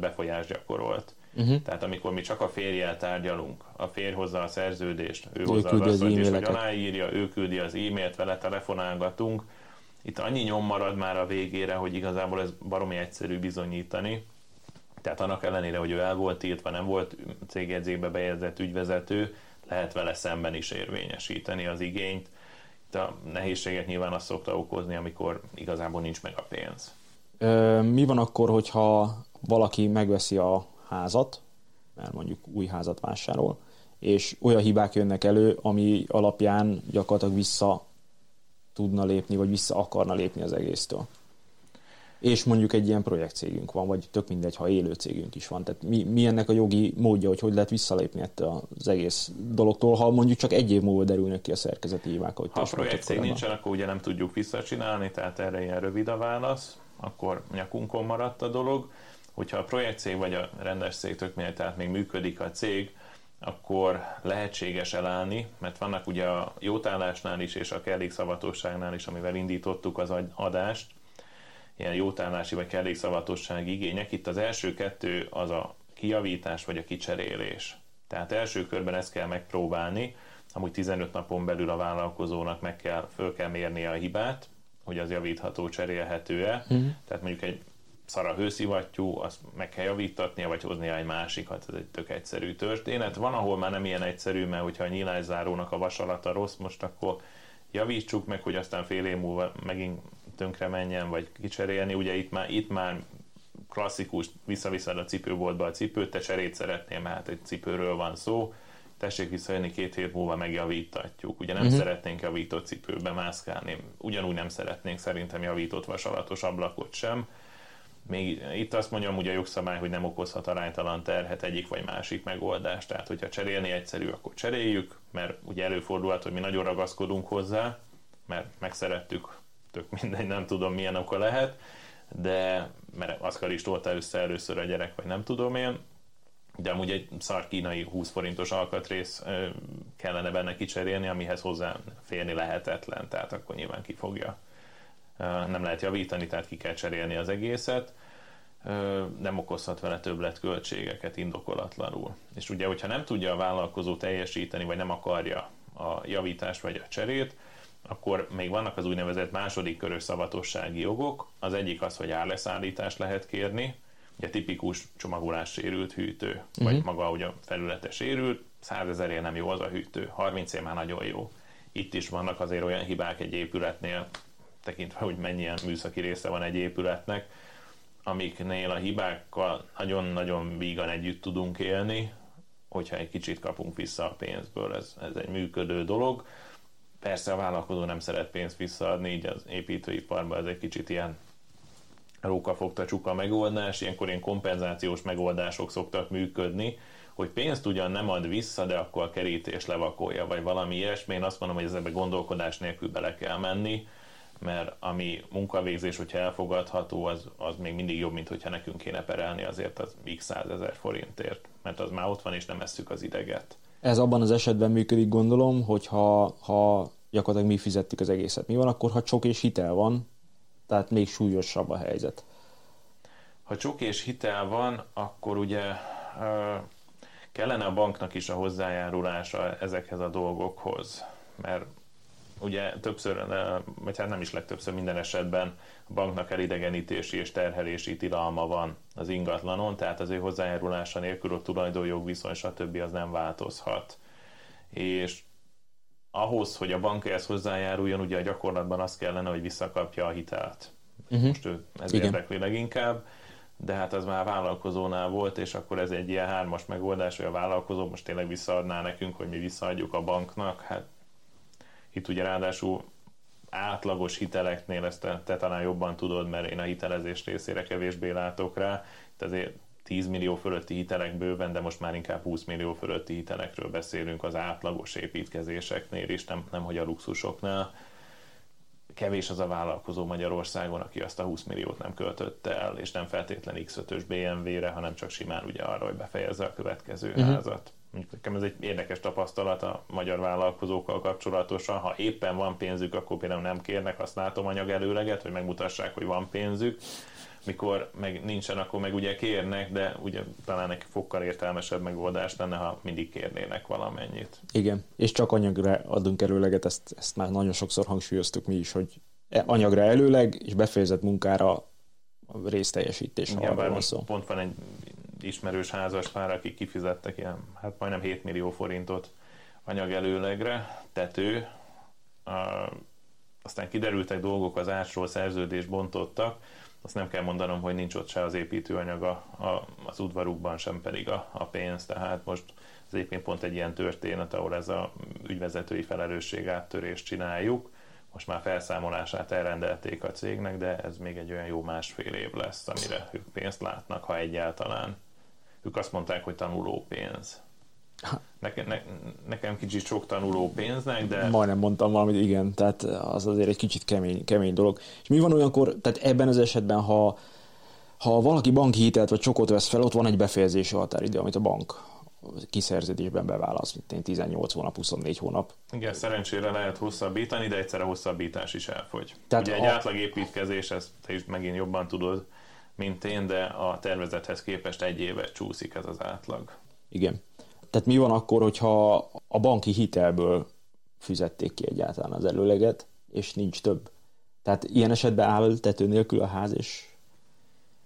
befolyás gyakorolt. Uh-huh. Tehát amikor mi csak a férjel tárgyalunk, a férj hozza a szerződést, ő, ő hozza az asszonyt, és hogy aláírja, ő küldi az e-mailt, vele telefonálgatunk, itt annyi nyom marad már a végére, hogy igazából ez baromi egyszerű bizonyítani, Tehát annak ellenére, hogy ő el volt tiltva, nem volt cégjegyzékbe bejegyzett ügyvezető, lehet vele szemben is érvényesíteni az igényt. Itt a nehézséget nyilván azt szokta okozni, amikor igazából nincs meg a pénz. Mi van akkor, hogyha valaki megveszi a házat, mert mondjuk új házat vásárol, és olyan hibák jönnek elő, ami alapján gyakorlatilag vissza tudna lépni, vagy vissza akarna lépni az egésztől. És mondjuk egy ilyen projektcégünk van, vagy tök mindegy, ha élő cégünk is van. Tehát mi, mi ennek a jogi módja, hogy hogy lehet visszalépni ettől az egész dologtól, ha mondjuk csak egy év múlva derülnek ki a szerkezeti hibák. Ha a projektcég nincsen, akkor ugye nem tudjuk visszacsinálni, tehát erre ilyen rövid a válasz, akkor nyakunkon maradt a dolog. Hogyha a projektcég vagy a rendes cég tök mindegy, tehát még működik a cég, akkor lehetséges elállni, mert vannak ugye a jótállásnál is és a kellékszavatosságnál is, amivel indítottuk az adást, ilyen jótállási vagy kellékszavatossági igények. Itt az első kettő az a kijavítás vagy a kicserélés. Tehát első körben ezt kell megpróbálni, amúgy 15 napon belül a vállalkozónak meg kell, föl kell mérnie a hibát, hogy az javítható, cserélhető-e. Uh-huh. Tehát mondjuk egy szara hőszivattyú, azt meg kell javítatnia, vagy hoznia egy másikat, ez egy tök egyszerű történet. Van, ahol már nem ilyen egyszerű, mert hogyha a nyílászárónak a vasalata rossz, most akkor javítsuk meg, hogy aztán fél év múlva megint tönkre menjen, vagy kicserélni. Ugye itt már, itt már klasszikus, visszaviszed a cipőboltba a cipőt, te cserét szeretnél, mert hát egy cipőről van szó, tessék visszajönni két hét múlva megjavítatjuk. Ugye nem uh-huh. szeretnénk javított cipőbe mászkálni, ugyanúgy nem szeretnénk szerintem javított vasalatos ablakot sem, még itt azt mondjam, ugye a jogszabály, hogy nem okozhat aránytalan terhet egyik vagy másik megoldás. Tehát, hogyha cserélni egyszerű, akkor cseréljük, mert ugye előfordulhat, hogy mi nagyon ragaszkodunk hozzá, mert megszerettük, tök mindegy, nem tudom milyen oka lehet, de mert azt karistolta össze először a gyerek, vagy nem tudom én, de amúgy egy szar kínai 20 forintos alkatrész kellene benne kicserélni, amihez hozzá férni lehetetlen, tehát akkor nyilván ki fogja nem lehet javítani, tehát ki kell cserélni az egészet, nem okozhat vele többletköltségeket indokolatlanul. És ugye, hogyha nem tudja a vállalkozó teljesíteni, vagy nem akarja a javítást vagy a cserét, akkor még vannak az úgynevezett második körös szavatossági jogok. Az egyik az, hogy árleszállítást lehet kérni, ugye tipikus csomagolás sérült hűtő, uh-huh. vagy mhm. maga ugye felülete sérült, 100 ezerért nem jó az a hűtő, 30 ér már nagyon jó. Itt is vannak azért olyan hibák egy épületnél, tekintve, hogy mennyien műszaki része van egy épületnek, amiknél a hibákkal nagyon-nagyon vígan együtt tudunk élni, hogyha egy kicsit kapunk vissza a pénzből, ez, ez egy működő dolog. Persze a vállalkozó nem szeret pénzt visszaadni, így az építőiparban ez egy kicsit ilyen rókafogta csuka megoldás, ilyenkor ilyen kompenzációs megoldások szoktak működni, hogy pénzt ugyan nem ad vissza, de akkor a kerítés levakolja, vagy valami ilyesmi. Én azt mondom, hogy ezekbe gondolkodás nélkül bele kell menni, mert ami munkavégzés, hogyha elfogadható, az, az még mindig jobb, mint hogyha nekünk kéne perelni azért az x százezer forintért, mert az már ott van, és nem esszük az ideget. Ez abban az esetben működik, gondolom, hogyha ha gyakorlatilag mi fizettük az egészet. Mi van akkor, ha csok és hitel van, tehát még súlyosabb a helyzet? Ha csok és hitel van, akkor ugye kellene a banknak is a hozzájárulása ezekhez a dolgokhoz, mert ugye többször, vagy hát nem is legtöbbször minden esetben a banknak elidegenítési és terhelési tilalma van az ingatlanon, tehát az ő hozzájárulása nélkül a tulajdonjog viszony, stb. az nem változhat. És ahhoz, hogy a bank ehhez hozzájáruljon, ugye a gyakorlatban az kellene, hogy visszakapja a hitelt. Uh-huh. Most ő ez Igen. érdekli leginkább, de hát az már vállalkozónál volt, és akkor ez egy ilyen hármas megoldás, hogy a vállalkozó most tényleg visszaadná nekünk, hogy mi visszaadjuk a banknak, hát itt ugye ráadásul átlagos hiteleknél ezt te, te talán jobban tudod, mert én a hitelezés részére kevésbé látok rá. Itt azért 10 millió fölötti hitelek bőven, de most már inkább 20 millió fölötti hitelekről beszélünk az átlagos építkezéseknél is, nem, nem hogy a luxusoknál. Kevés az a vállalkozó Magyarországon, aki azt a 20 milliót nem költötte el, és nem feltétlen X5-ös BMW-re, hanem csak simán ugye arra, hogy befejezze a következő uh-huh. házat nekem ez egy érdekes tapasztalat a magyar vállalkozókkal kapcsolatosan. Ha éppen van pénzük, akkor például nem kérnek, azt látom anyag előleget, hogy megmutassák, hogy van pénzük. Mikor meg nincsen, akkor meg ugye kérnek, de ugye talán egy fokkal értelmesebb megoldás lenne, ha mindig kérnének valamennyit. Igen, és csak anyagra adunk előleget, ezt, ezt már nagyon sokszor hangsúlyoztuk mi is, hogy e, anyagra előleg és befejezett munkára részteljesítés. Igen, bár szó. pont van egy ismerős házas pár, akik kifizettek ilyen, hát majdnem 7 millió forintot anyagelőlegre, tető, aztán kiderültek dolgok az ásról, szerződést bontottak, azt nem kell mondanom, hogy nincs ott se az építőanyag a, a, az udvarukban, sem pedig a, a pénz, tehát most ez egyébként pont egy ilyen történet, ahol ez a ügyvezetői felelősség áttörést csináljuk, most már felszámolását elrendelték a cégnek, de ez még egy olyan jó másfél év lesz, amire ők pénzt látnak, ha egyáltalán. Ők azt mondták, hogy tanuló pénz. Nekem, ne, nekem kicsit sok tanuló pénznek, de... Majdnem mondtam valamit, igen, tehát az azért egy kicsit kemény, kemény dolog. És mi van olyankor, tehát ebben az esetben, ha, ha valaki banki hitelt vagy csokot vesz fel, ott van egy befejezési határidő, amit a bank kiszerződésben beválasz, mint 18 hónap, 24 hónap. Igen, szerencsére lehet hosszabbítani, de egyszerre hosszabbítás is elfogy. Tehát Ugye a... egy átlag építkezés, ezt te is megint jobban tudod, mint én, de a tervezethez képest egy évet csúszik ez az átlag. Igen. Tehát mi van akkor, hogyha a banki hitelből fizették ki egyáltalán az előleget, és nincs több? Tehát ilyen esetben áll tető nélkül a ház, és,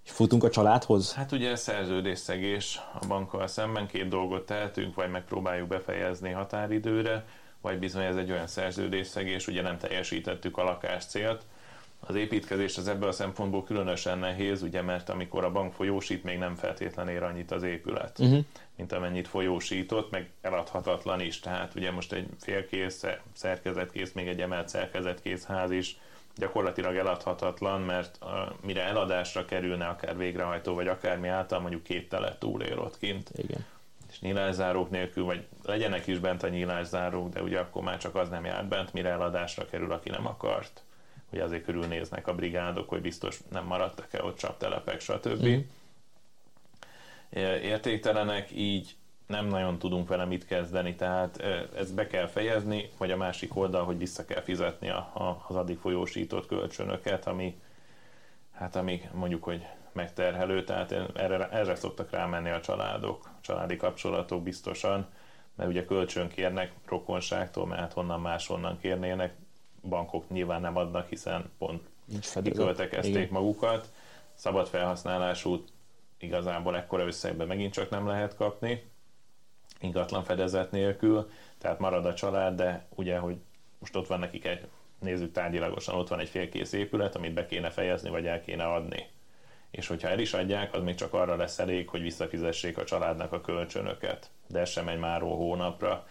és futunk a családhoz? Hát ugye szerződésszegés a bankkal szemben két dolgot tehetünk, vagy megpróbáljuk befejezni határidőre, vagy bizony ez egy olyan szerződésszegés, ugye nem teljesítettük a lakás célt, az építkezés az ebből a szempontból különösen nehéz, ugye, mert amikor a bank folyósít, még nem feltétlenül ér annyit az épület, uh-huh. Mint amennyit folyósított, meg eladhatatlan is. Tehát ugye most egy félkész, szerkezetkész, még egy emelt szerkezetkész ház is gyakorlatilag eladhatatlan, mert a, mire eladásra kerülne akár végrehajtó, vagy akármi által, mondjuk két telet túlér ott kint. Igen. És nyílászárók nélkül, vagy legyenek is bent a nyílászárók, de ugye akkor már csak az nem járt bent, mire eladásra kerül, aki nem akart hogy azért körülnéznek a brigádok, hogy biztos nem maradtak-e ott csaptelepek, stb. Mm. Értéktelenek, így nem nagyon tudunk vele mit kezdeni, tehát ezt be kell fejezni, vagy a másik oldal, hogy vissza kell fizetni a, a, az addig folyósított kölcsönöket, ami, hát ami mondjuk, hogy megterhelő, tehát erre, erre szoktak rámenni a családok, családi kapcsolatok biztosan, mert ugye kölcsön kérnek rokonságtól, mert hát honnan máshonnan kérnének, bankok nyilván nem adnak, hiszen pont kiköltekezték magukat. Szabad felhasználású igazából ekkora összegben megint csak nem lehet kapni, ingatlan fedezet nélkül, tehát marad a család, de ugye, hogy most ott van nekik egy, nézzük tárgyilagosan, ott van egy félkész épület, amit be kéne fejezni, vagy el kéne adni. És hogyha el is adják, az még csak arra lesz elég, hogy visszafizessék a családnak a kölcsönöket. De ez sem egy máró hónapra.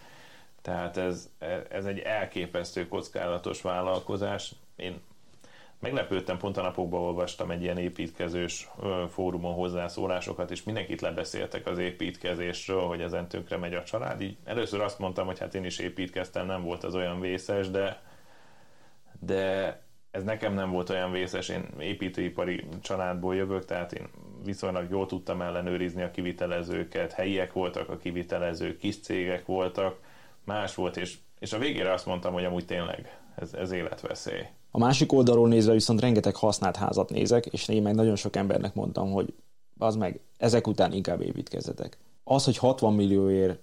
Tehát ez, ez egy elképesztő kockázatos vállalkozás. Én meglepődtem, pont a napokban olvastam egy ilyen építkezős fórumon hozzászólásokat, és mindenkit lebeszéltek az építkezésről, hogy ezen tönkre megy a család. Így először azt mondtam, hogy hát én is építkeztem, nem volt az olyan vészes, de, de ez nekem nem volt olyan vészes, én építőipari családból jövök, tehát én viszonylag jól tudtam ellenőrizni a kivitelezőket, helyiek voltak a kivitelezők, kis cégek voltak, más volt, és, és a végére azt mondtam, hogy amúgy tényleg ez, ez életveszély. A másik oldalról nézve viszont rengeteg használt házat nézek, és én meg nagyon sok embernek mondtam, hogy az meg, ezek után inkább építkezzetek. Az, hogy 60 millióért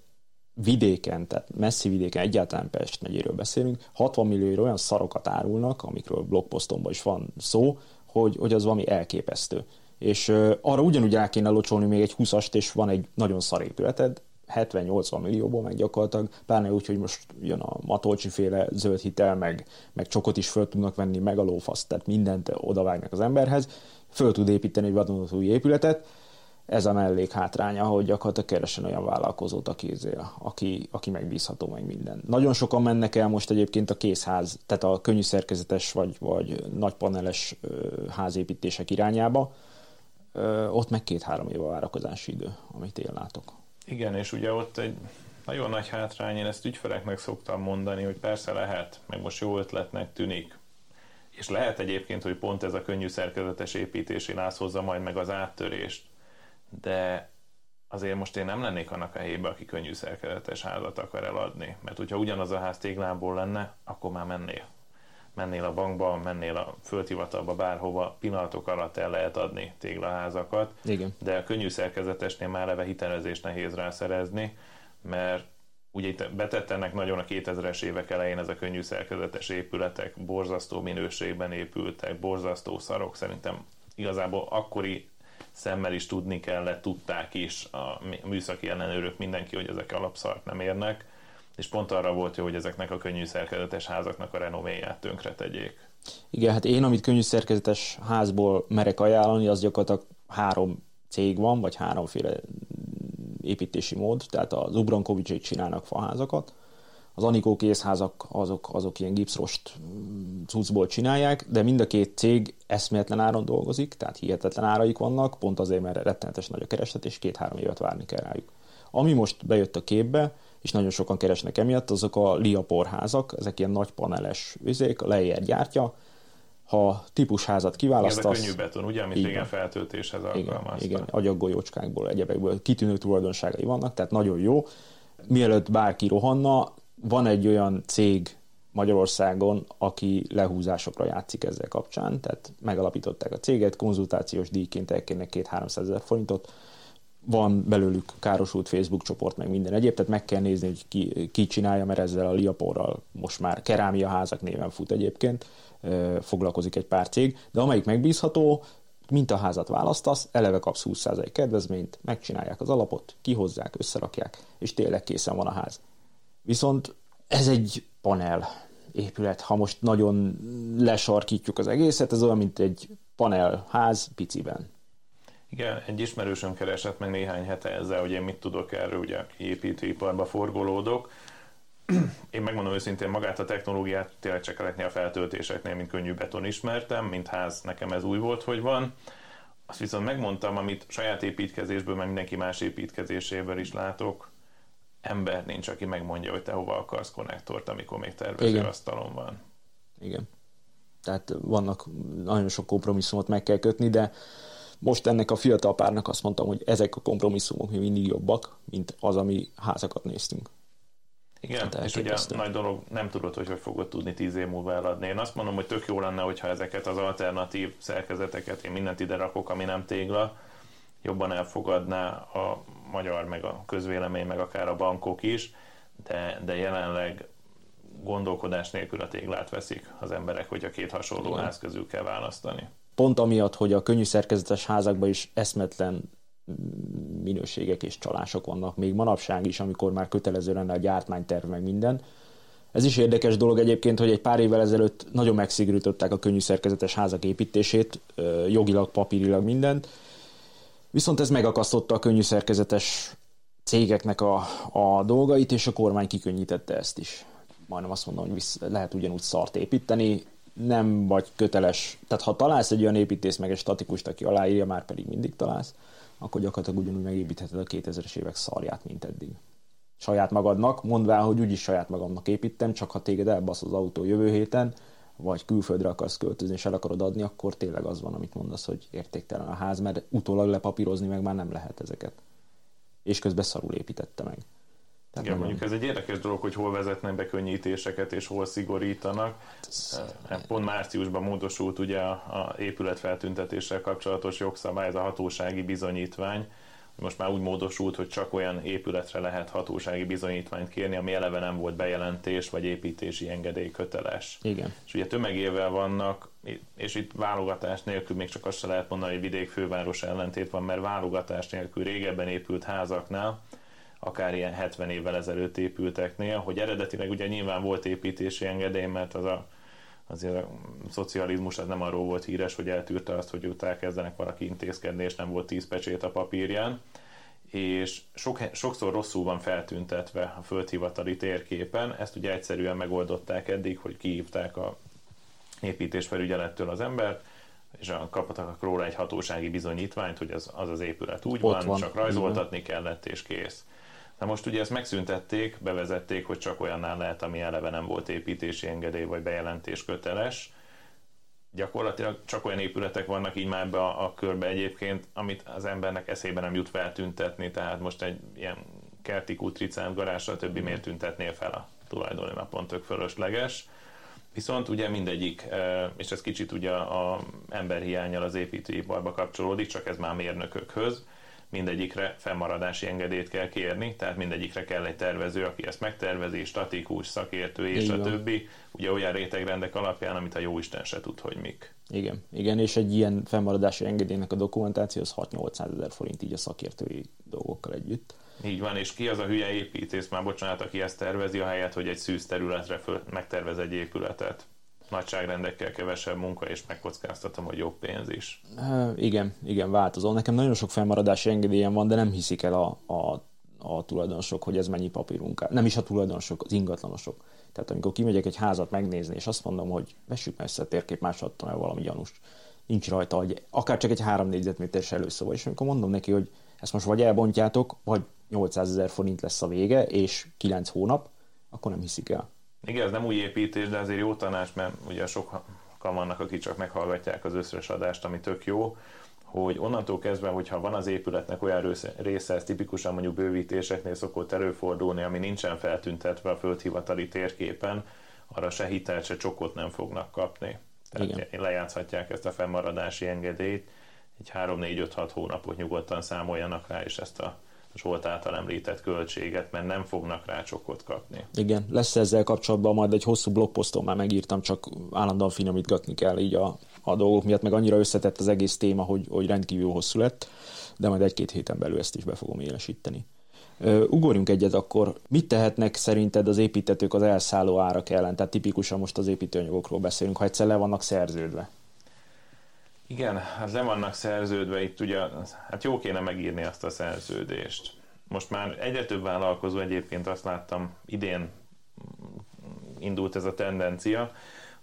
vidéken, tehát messzi vidéken, egyáltalán Pest megyéről beszélünk, 60 millióért olyan szarokat árulnak, amikről blogposztomban is van szó, hogy, hogy az valami elképesztő. És uh, arra ugyanúgy el kéne locsolni még egy 20-ast, és van egy nagyon szar épületed, 70-80 millióból meg gyakorlatilag, pláne úgy, hogy most jön a Matolcsi féle zöld hitel, meg, meg csokot is föl tudnak venni, meg a lófasz, tehát mindent odavágnak az emberhez, föl tud építeni egy vadonatúj épületet, ez a mellék hátránya, hogy gyakorlatilag keresen olyan vállalkozót, aki, aki, aki megbízható meg minden. Nagyon sokan mennek el most egyébként a készház, tehát a könnyű szerkezetes vagy, vagy nagy paneles házépítések irányába, ott meg két-három év a várakozási idő, amit én látok. Igen, és ugye ott egy nagyon nagy hátrány, én ezt ügyfeleknek szoktam mondani, hogy persze lehet, meg most jó ötletnek tűnik, és lehet egyébként, hogy pont ez a könnyű szerkezetes építési láz hozza majd meg az áttörést, de azért most én nem lennék annak a helyébe, aki könnyű szerkezetes házat akar eladni. Mert hogyha ugyanaz a ház téglából lenne, akkor már mennél. Mennél a bankba, mennél a földhivatalba, bárhova, pillanatok alatt el lehet adni téglaházakat. Igen. De a könnyű szerkezetesnél már eleve hitelezést nehéz rászerezni, mert ugye itt betettenek nagyon a 2000-es évek elején ez a könnyű szerkezetes épületek, borzasztó minőségben épültek, borzasztó szarok, szerintem igazából akkori szemmel is tudni kellett, tudták is a műszaki ellenőrök, mindenki, hogy ezek alapszart nem érnek, és pont arra volt jó, hogy ezeknek a könnyű szerkezetes házaknak a renoméját tönkre tegyék. Igen, hát én, amit könnyű szerkezetes házból merek ajánlani, az gyakorlatilag három cég van, vagy háromféle építési mód, tehát az Ubrankovicsék csinálnak faházakat, az Anikó készházak azok, azok ilyen gipszrost mm, cuccból csinálják, de mind a két cég eszméletlen áron dolgozik, tehát hihetetlen áraik vannak, pont azért, mert rettenetes nagy a kereslet, és két-három évet várni kell rájuk. Ami most bejött a képbe, és nagyon sokan keresnek emiatt, azok a liaporházak, ezek ilyen nagy paneles a Leyer gyártja, ha típusházat kiválasztasz... Ez a könnyű beton, ugye, amit igen feltöltéshez alkalmaztak. Igen, igen agyaggolyócskákból, egyebekből kitűnő tulajdonságai vannak, tehát nagyon jó. Mielőtt bárki rohanna, van egy olyan cég Magyarországon, aki lehúzásokra játszik ezzel kapcsán, tehát megalapították a céget, konzultációs díjként elkérnek 2-300 ezer forintot, van belőlük károsult Facebook csoport, meg minden egyéb, tehát meg kell nézni, hogy ki, ki csinálja, mert ezzel a Liaporral most már kerámia házak néven fut egyébként, foglalkozik egy pár cég, de amelyik megbízható, házat választasz, eleve kapsz 20% kedvezményt, megcsinálják az alapot, kihozzák, összerakják, és tényleg készen van a ház. Viszont ez egy panel épület. Ha most nagyon lesarkítjuk az egészet, ez olyan, mint egy panel ház piciben. Igen, egy ismerősöm keresett meg néhány hete ezzel, hogy én mit tudok erről, ugye építőiparba forgolódok. Én megmondom őszintén, magát a technológiát tényleg csak a feltöltéseknél, mint könnyű beton ismertem, mint ház nekem ez új volt, hogy van. Azt viszont megmondtam, amit saját építkezésből, mert mindenki más építkezéséből is látok, ember nincs, aki megmondja, hogy te hova akarsz konnektort, amikor még tervező asztalon van. Igen. Tehát vannak nagyon sok kompromisszumot meg kell kötni, de most ennek a fiatal párnak azt mondtam, hogy ezek a kompromisszumok még mindig jobbak, mint az, ami házakat néztünk. Igen, hát és ugye nagy dolog, nem tudod, hogy hogy fogod tudni tíz év múlva eladni. Én azt mondom, hogy tök jó lenne, hogyha ezeket az alternatív szerkezeteket, én mindent ide rakok, ami nem tégla, jobban elfogadná a magyar, meg a közvélemény, meg akár a bankok is, de, de jelenleg gondolkodás nélkül a téglát veszik az emberek, hogy a két hasonló Igen. ház közül kell választani. Pont amiatt, hogy a könnyű szerkezetes házakban is eszmetlen minőségek és csalások vannak még manapság is, amikor már kötelező lenne a gyártmányterv meg minden. Ez is érdekes dolog egyébként, hogy egy pár évvel ezelőtt nagyon megszigorították a könnyű szerkezetes házak építését, jogilag, papírilag mindent, Viszont ez megakasztotta a könnyű szerkezetes cégeknek a, a dolgait, és a kormány kikönnyítette ezt is. Majdnem azt mondom, hogy visz, lehet ugyanúgy szart építeni, nem vagy köteles, tehát ha találsz egy olyan építész meg egy statikust, aki aláírja, már pedig mindig találsz, akkor gyakorlatilag ugyanúgy megépítheted a 2000-es évek szarját, mint eddig. Saját magadnak, mondvál, hogy úgyis saját magamnak építem, csak ha téged elbasz az autó jövő héten, vagy külföldre akarsz költözni, és el akarod adni, akkor tényleg az van, amit mondasz, hogy értéktelen a ház, mert utólag lepapírozni meg már nem lehet ezeket. És közben szarul építette meg. Tehát Igen, mondjuk ez egy érdekes dolog, hogy hol vezetnek be könnyítéseket, és hol szigorítanak. Pont márciusban módosult ugye a, a épületfeltüntetéssel kapcsolatos jogszabály, ez a hatósági bizonyítvány, most már úgy módosult, hogy csak olyan épületre lehet hatósági bizonyítványt kérni, ami eleve nem volt bejelentés vagy építési engedély köteles. Igen. És ugye tömegével vannak, és itt válogatás nélkül még csak azt se lehet mondani, hogy vidék főváros ellentét van, mert válogatás nélkül régebben épült házaknál, akár ilyen 70 évvel ezelőtt épülteknél, hogy eredetileg ugye nyilván volt építési engedély, mert az a azért a szocializmus az nem arról volt híres, hogy eltűrte azt, hogy ott elkezdenek valaki intézkedni, és nem volt tíz pecsét a papírján, és sok, sokszor rosszul van feltüntetve a földhivatali térképen, ezt ugye egyszerűen megoldották eddig, hogy kihívták a építésfelügyelettől az embert, és kaptak róla egy hatósági bizonyítványt, hogy az az, az épület úgy van, van, csak rajzoltatni kellett, és kész. Na most ugye ezt megszüntették, bevezették, hogy csak olyannál lehet, ami eleve nem volt építési engedély vagy bejelentés köteles. Gyakorlatilag csak olyan épületek vannak így már ebbe a, a körbe egyébként, amit az embernek eszébe nem jut feltüntetni, tehát most egy ilyen kerti kutricán, garázsra, többi miért tüntetnél fel a pont tök fölösleges. Viszont ugye mindegyik, e, és ez kicsit ugye a emberhiányjal az építőiparba kapcsolódik, csak ez már mérnökökhöz, mindegyikre fennmaradási engedélyt kell kérni, tehát mindegyikre kell egy tervező, aki ezt megtervezi, statikus, szakértő és a többi. Ugye olyan rétegrendek alapján, amit a jóisten se tud, hogy mik. Igen, igen, és egy ilyen fennmaradási engedélynek a dokumentáció az 6-800 ezer forint így a szakértői dolgokkal együtt. Így van, és ki az a hülye építész, már bocsánat, aki ezt tervezi, a helyet, hogy egy szűz területre föl, megtervez egy épületet nagyságrendekkel kevesebb munka, és megkockáztatom, hogy jobb pénz is. Uh, igen, igen, változó. Nekem nagyon sok felmaradási engedélyem van, de nem hiszik el a, a, a tulajdonosok, hogy ez mennyi papírunk. Nem is a tulajdonosok, az ingatlanosok. Tehát amikor kimegyek egy házat megnézni, és azt mondom, hogy vessük meg össze a térkép, más adtam el valami gyanús. Nincs rajta, hogy akár csak egy három négyzetméteres előszóval. És amikor mondom neki, hogy ezt most vagy elbontjátok, vagy 800 ezer forint lesz a vége, és 9 hónap, akkor nem hiszik el. Igen, ez nem új építés, de azért jó tanács, mert ugye sokan vannak, akik csak meghallgatják az összes adást, ami tök jó, hogy onnantól kezdve, hogyha van az épületnek olyan része, ez tipikusan mondjuk bővítéseknél szokott előfordulni, ami nincsen feltüntetve a földhivatali térképen, arra se hitelt, se csokot nem fognak kapni. Tehát Igen. lejátszhatják ezt a fennmaradási engedélyt, egy 3-4-5-6 hónapot nyugodtan számoljanak rá, és ezt a Zsolt által említett költséget, mert nem fognak rá csokot kapni. Igen, lesz ezzel kapcsolatban majd egy hosszú blogposzton már megírtam, csak állandóan finomítgatni kell így a, a dolgok miatt, meg annyira összetett az egész téma, hogy, hogy rendkívül hosszú lett, de majd egy-két héten belül ezt is be fogom élesíteni. Ugorjunk egyet akkor. Mit tehetnek szerinted az építetők az elszálló árak ellen? Tehát tipikusan most az építőanyagokról beszélünk, ha egyszer le vannak szerződve. Igen, hát le vannak szerződve, itt ugye, hát jó kéne megírni azt a szerződést. Most már egyre több vállalkozó egyébként azt láttam, idén indult ez a tendencia,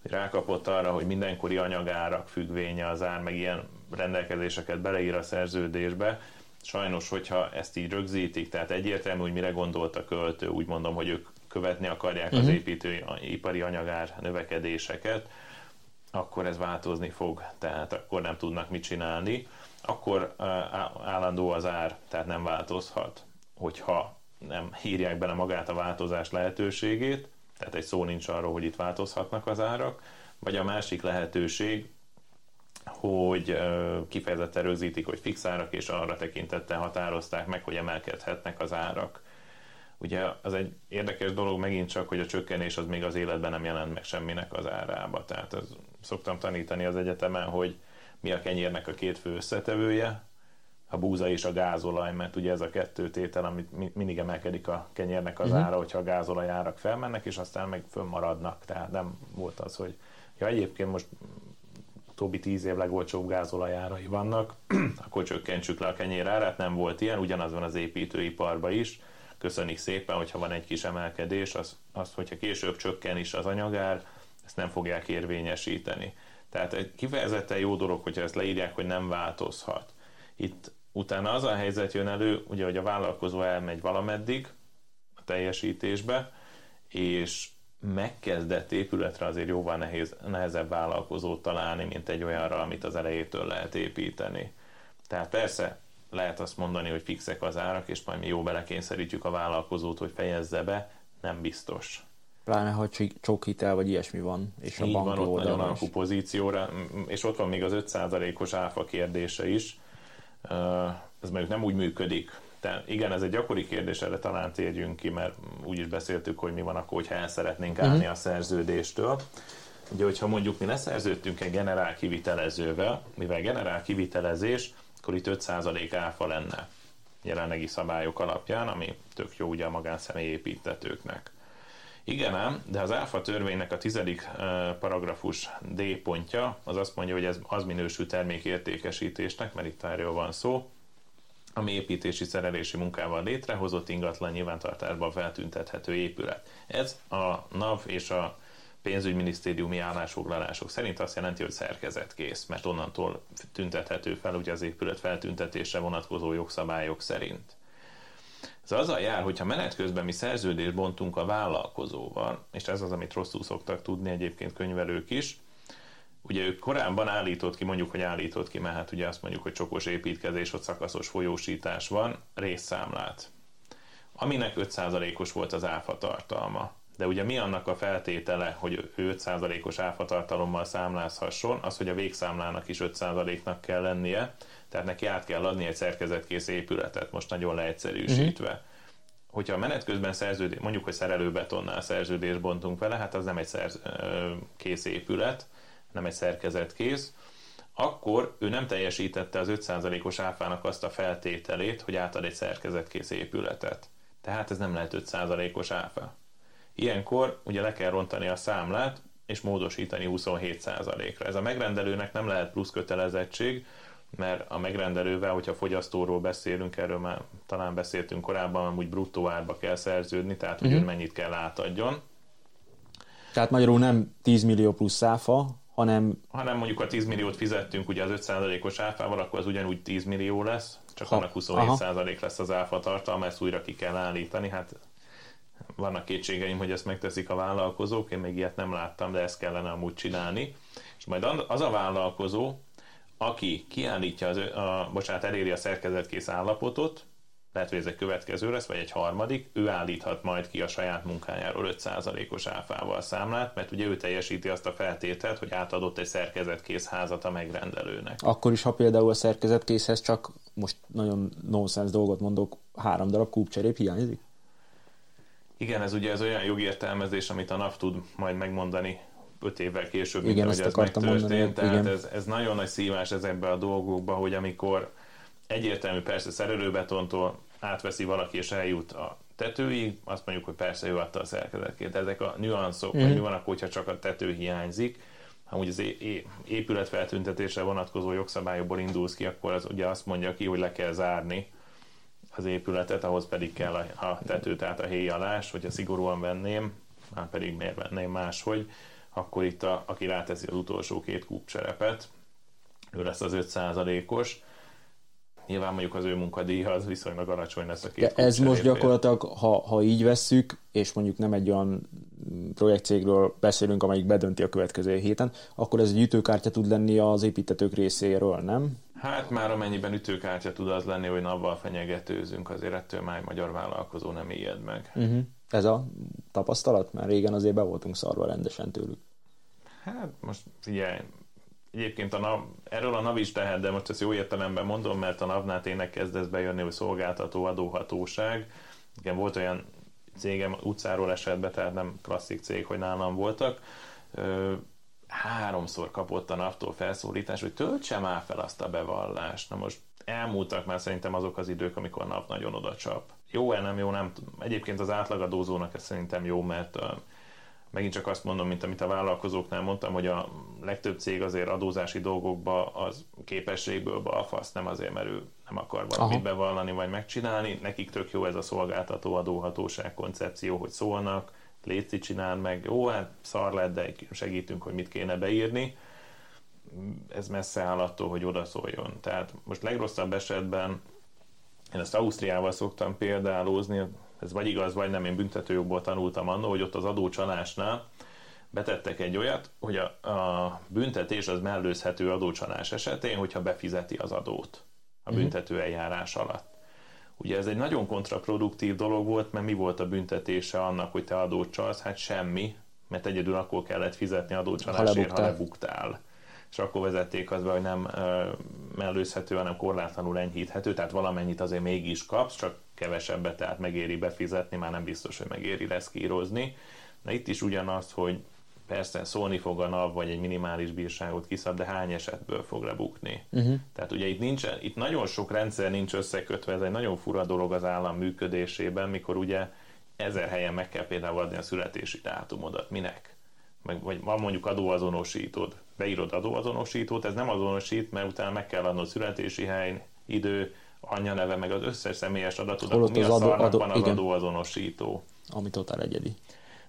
hogy rákapott arra, hogy mindenkori anyagárak függvénye az ár, meg ilyen rendelkezéseket beleír a szerződésbe. Sajnos, hogyha ezt így rögzítik, tehát egyértelmű, hogy mire gondolt a költő, úgy mondom, hogy ők követni akarják uh-huh. az mhm. építőipari anyagár növekedéseket, akkor ez változni fog, tehát akkor nem tudnak mit csinálni, akkor állandó az ár, tehát nem változhat, hogyha nem hírják bele magát a változás lehetőségét, tehát egy szó nincs arról, hogy itt változhatnak az árak, vagy a másik lehetőség, hogy kifejezetten rögzítik, hogy fix árak, és arra tekintettel határozták meg, hogy emelkedhetnek az árak. Ugye az egy érdekes dolog megint csak, hogy a csökkenés az még az életben nem jelent meg semminek az árába. Tehát ez, szoktam tanítani az egyetemen, hogy mi a kenyérnek a két fő összetevője, a búza és a gázolaj, mert ugye ez a kettő tétel, amit mindig emelkedik a kenyérnek az uh-huh. ára, hogyha a gázolaj árak felmennek, és aztán meg fönnmaradnak. Tehát nem volt az, hogy ja, egyébként most utóbbi tíz év legolcsóbb gázolajárai vannak, akkor csökkentsük le a kenyér árát, nem volt ilyen, ugyanaz van az építőiparban is, köszönik szépen, hogyha van egy kis emelkedés, az, az hogyha később csökken is az anyagár, ezt nem fogják érvényesíteni. Tehát egy kifejezetten jó dolog, hogyha ezt leírják, hogy nem változhat. Itt utána az a helyzet jön elő, ugye, hogy a vállalkozó elmegy valameddig a teljesítésbe, és megkezdett épületre azért jóval nehéz, nehezebb vállalkozót találni, mint egy olyanra, amit az elejétől lehet építeni. Tehát persze lehet azt mondani, hogy fixek az árak, és majd mi jó belekényszerítjük a vállalkozót, hogy fejezze be, nem biztos. Pláne, ha csókhitel vagy ilyesmi van, és a Így van, ott nagyon alakú pozícióra, és ott van még az 5%-os áfa kérdése is. Ez mondjuk nem úgy működik. Tehát igen, ez egy gyakori kérdés, erre talán térjünk ki, mert úgy is beszéltük, hogy mi van akkor, hogyha el szeretnénk állni uh-huh. a szerződéstől. Ugye, hogyha mondjuk mi leszerződtünk egy generál kivitelezővel, mivel generál kivitelezés, akkor itt 5% áfa lenne jelenlegi szabályok alapján, ami tök jó ugye a magánszemély építetőknek. Igen ám, de az áfa törvénynek a tizedik paragrafus D pontja az azt mondja, hogy ez az minősül termékértékesítésnek, mert itt erről van szó, ami építési szerelési munkával létrehozott ingatlan nyilvántartásban feltüntethető épület. Ez a NAV és a pénzügyminisztériumi állásfoglalások szerint azt jelenti, hogy szerkezetkész, mert onnantól tüntethető fel ugye az épület feltüntetésre vonatkozó jogszabályok szerint. Ez azzal jár, hogyha menet közben mi szerződést bontunk a vállalkozóval, és ez az, amit rosszul szoktak tudni egyébként könyvelők is, ugye ők korábban állított ki, mondjuk, hogy állított ki, mert hát ugye azt mondjuk, hogy csokos építkezés, ott szakaszos folyósítás van, részszámlát, aminek 5%-os volt az áfa tartalma. De ugye mi annak a feltétele, hogy ő 5%-os áfatartalommal számlázhasson, az, hogy a végszámlának is 5%-nak kell lennie, tehát neki át kell adni egy szerkezetkész épületet, most nagyon leegyszerűsítve. Uh-huh. Hogyha a menet közben szerződés, mondjuk, hogy szerelőbetonnál szerződést bontunk vele, hát az nem egy szerz, kész épület, nem egy szerkezetkész, akkor ő nem teljesítette az 5%-os áfának azt a feltételét, hogy átad egy szerkezetkész épületet. Tehát ez nem lehet 5%-os áfa. Ilyenkor ugye le kell rontani a számlát, és módosítani 27%-ra. Ez a megrendelőnek nem lehet plusz kötelezettség, mert a megrendelővel, hogyha fogyasztóról beszélünk, erről már talán beszéltünk korábban, amúgy bruttó árba kell szerződni, tehát hogy uh-huh. mennyit kell átadjon. Tehát magyarul nem 10 millió plusz száfa, hanem... Hanem mondjuk a 10 milliót fizettünk ugye az 5%-os áfával, akkor az ugyanúgy 10 millió lesz, csak ha, annak 27% aha. lesz az áfa tartalma, ezt újra ki kell állítani. Hát vannak kétségeim, hogy ezt megteszik a vállalkozók, én még ilyet nem láttam, de ezt kellene amúgy csinálni. És majd az a vállalkozó, aki kiállítja, az, a, bocsánat, eléri a szerkezetkész állapotot, lehet, hogy ez egy következő lesz, vagy egy harmadik, ő állíthat majd ki a saját munkájáról 5%-os áfával számlát, mert ugye ő teljesíti azt a feltételt, hogy átadott egy szerkezetkész házat a megrendelőnek. Akkor is, ha például a szerkezetkészhez csak most nagyon nonsense dolgot mondok, három darab kúpcserép hiányzik? Igen, ez ugye ez olyan jogi értelmezés, amit a NAV tud majd megmondani öt évvel később, igen, mint hogy ez megtörtént. Mondani, Tehát igen. Ez, ez nagyon nagy szívás ezekben a dolgokban, hogy amikor egyértelmű persze szerelőbetontól átveszi valaki és eljut a tetőig, azt mondjuk, hogy persze ő adta a szerkezetként. Ezek a nüanszok, mm. hogy mi van akkor, hogyha csak a tető hiányzik, ha ugye az épület feltüntetésre vonatkozó jogszabályokból indulsz ki, akkor az ugye azt mondja ki, hogy le kell zárni az épületet, ahhoz pedig kell a, a tető, tehát a héjalás, hogyha szigorúan venném, már pedig miért venném máshogy, akkor itt a, aki ráteszi az utolsó két kúpcserepet, ő lesz az 5%-os, Nyilván mondjuk az ő munkadíja az viszonylag alacsony lesz a két De ez most gyakorlatilag, ha, ha így vesszük, és mondjuk nem egy olyan projektcégről beszélünk, amelyik bedönti a következő héten, akkor ez egy ütőkártya tud lenni az építetők részéről, nem? Hát már amennyiben ütőkártya tud az lenni, hogy navval fenyegetőzünk, azért ettől már egy magyar vállalkozó nem ijed meg. Uh-huh. Ez a tapasztalat? Mert régen azért be voltunk szarva rendesen tőlük. Hát most figyelj, Egyébként a NAV, erről a NAV is tehet, de most ezt jó értelemben mondom, mert a NAV-nál tényleg kezdesz bejönni, hogy szolgáltató adóhatóság. Igen, volt olyan cégem utcáról esetben, tehát nem klasszik cég, hogy nálam voltak. háromszor kapott a NAV-tól felszólítás, hogy töltse már fel azt a bevallást. Na most elmúltak már szerintem azok az idők, amikor a NAV nagyon oda csap. Jó-e, nem jó, nem tudom. Egyébként az átlagadózónak ez szerintem jó, mert megint csak azt mondom, mint amit a vállalkozóknál mondtam, hogy a legtöbb cég azért adózási dolgokba az képességből balfasz, nem azért, mert ő nem akar valamit Aha. bevallani vagy megcsinálni. Nekik tök jó ez a szolgáltató adóhatóság koncepció, hogy szólnak, létszi csinál meg, jó, hát szar lett, de segítünk, hogy mit kéne beírni. Ez messze áll attól, hogy oda szóljon. Tehát most legrosszabb esetben én ezt Ausztriával szoktam példálózni, ez vagy igaz, vagy nem, én büntetőjogból tanultam annól, hogy ott az adócsalásnál betettek egy olyat, hogy a, a büntetés az mellőzhető adócsalás esetén, hogyha befizeti az adót a mhm. büntető eljárás alatt. Ugye ez egy nagyon kontraproduktív dolog volt, mert mi volt a büntetése annak, hogy te adót csalsz? Hát semmi, mert egyedül akkor kellett fizetni adócsalásért, ha lebuktál. És akkor vezették az be, hogy nem mellőzhető, hanem korlátlanul enyhíthető, tehát valamennyit azért mégis kapsz, csak kevesebbet, tehát megéri befizetni, már nem biztos, hogy megéri leszkírozni. Na itt is ugyanaz, hogy persze szólni fog a NAV, vagy egy minimális bírságot kiszab, de hány esetből fog lebukni. Uh-huh. Tehát ugye itt, nincs, itt nagyon sok rendszer nincs összekötve, ez egy nagyon fura dolog az állam működésében, mikor ugye ezer helyen meg kell például adni a születési dátumodat. Minek? Meg, vagy van mondjuk adóazonosítod, beírod adóazonosítót, ez nem azonosít, mert utána meg kell adnod születési hely, idő, anyja neve, meg az összes személyes adatot, akkor mi az a adó, adó, van az igen. adóazonosító? Ami totál egyedi.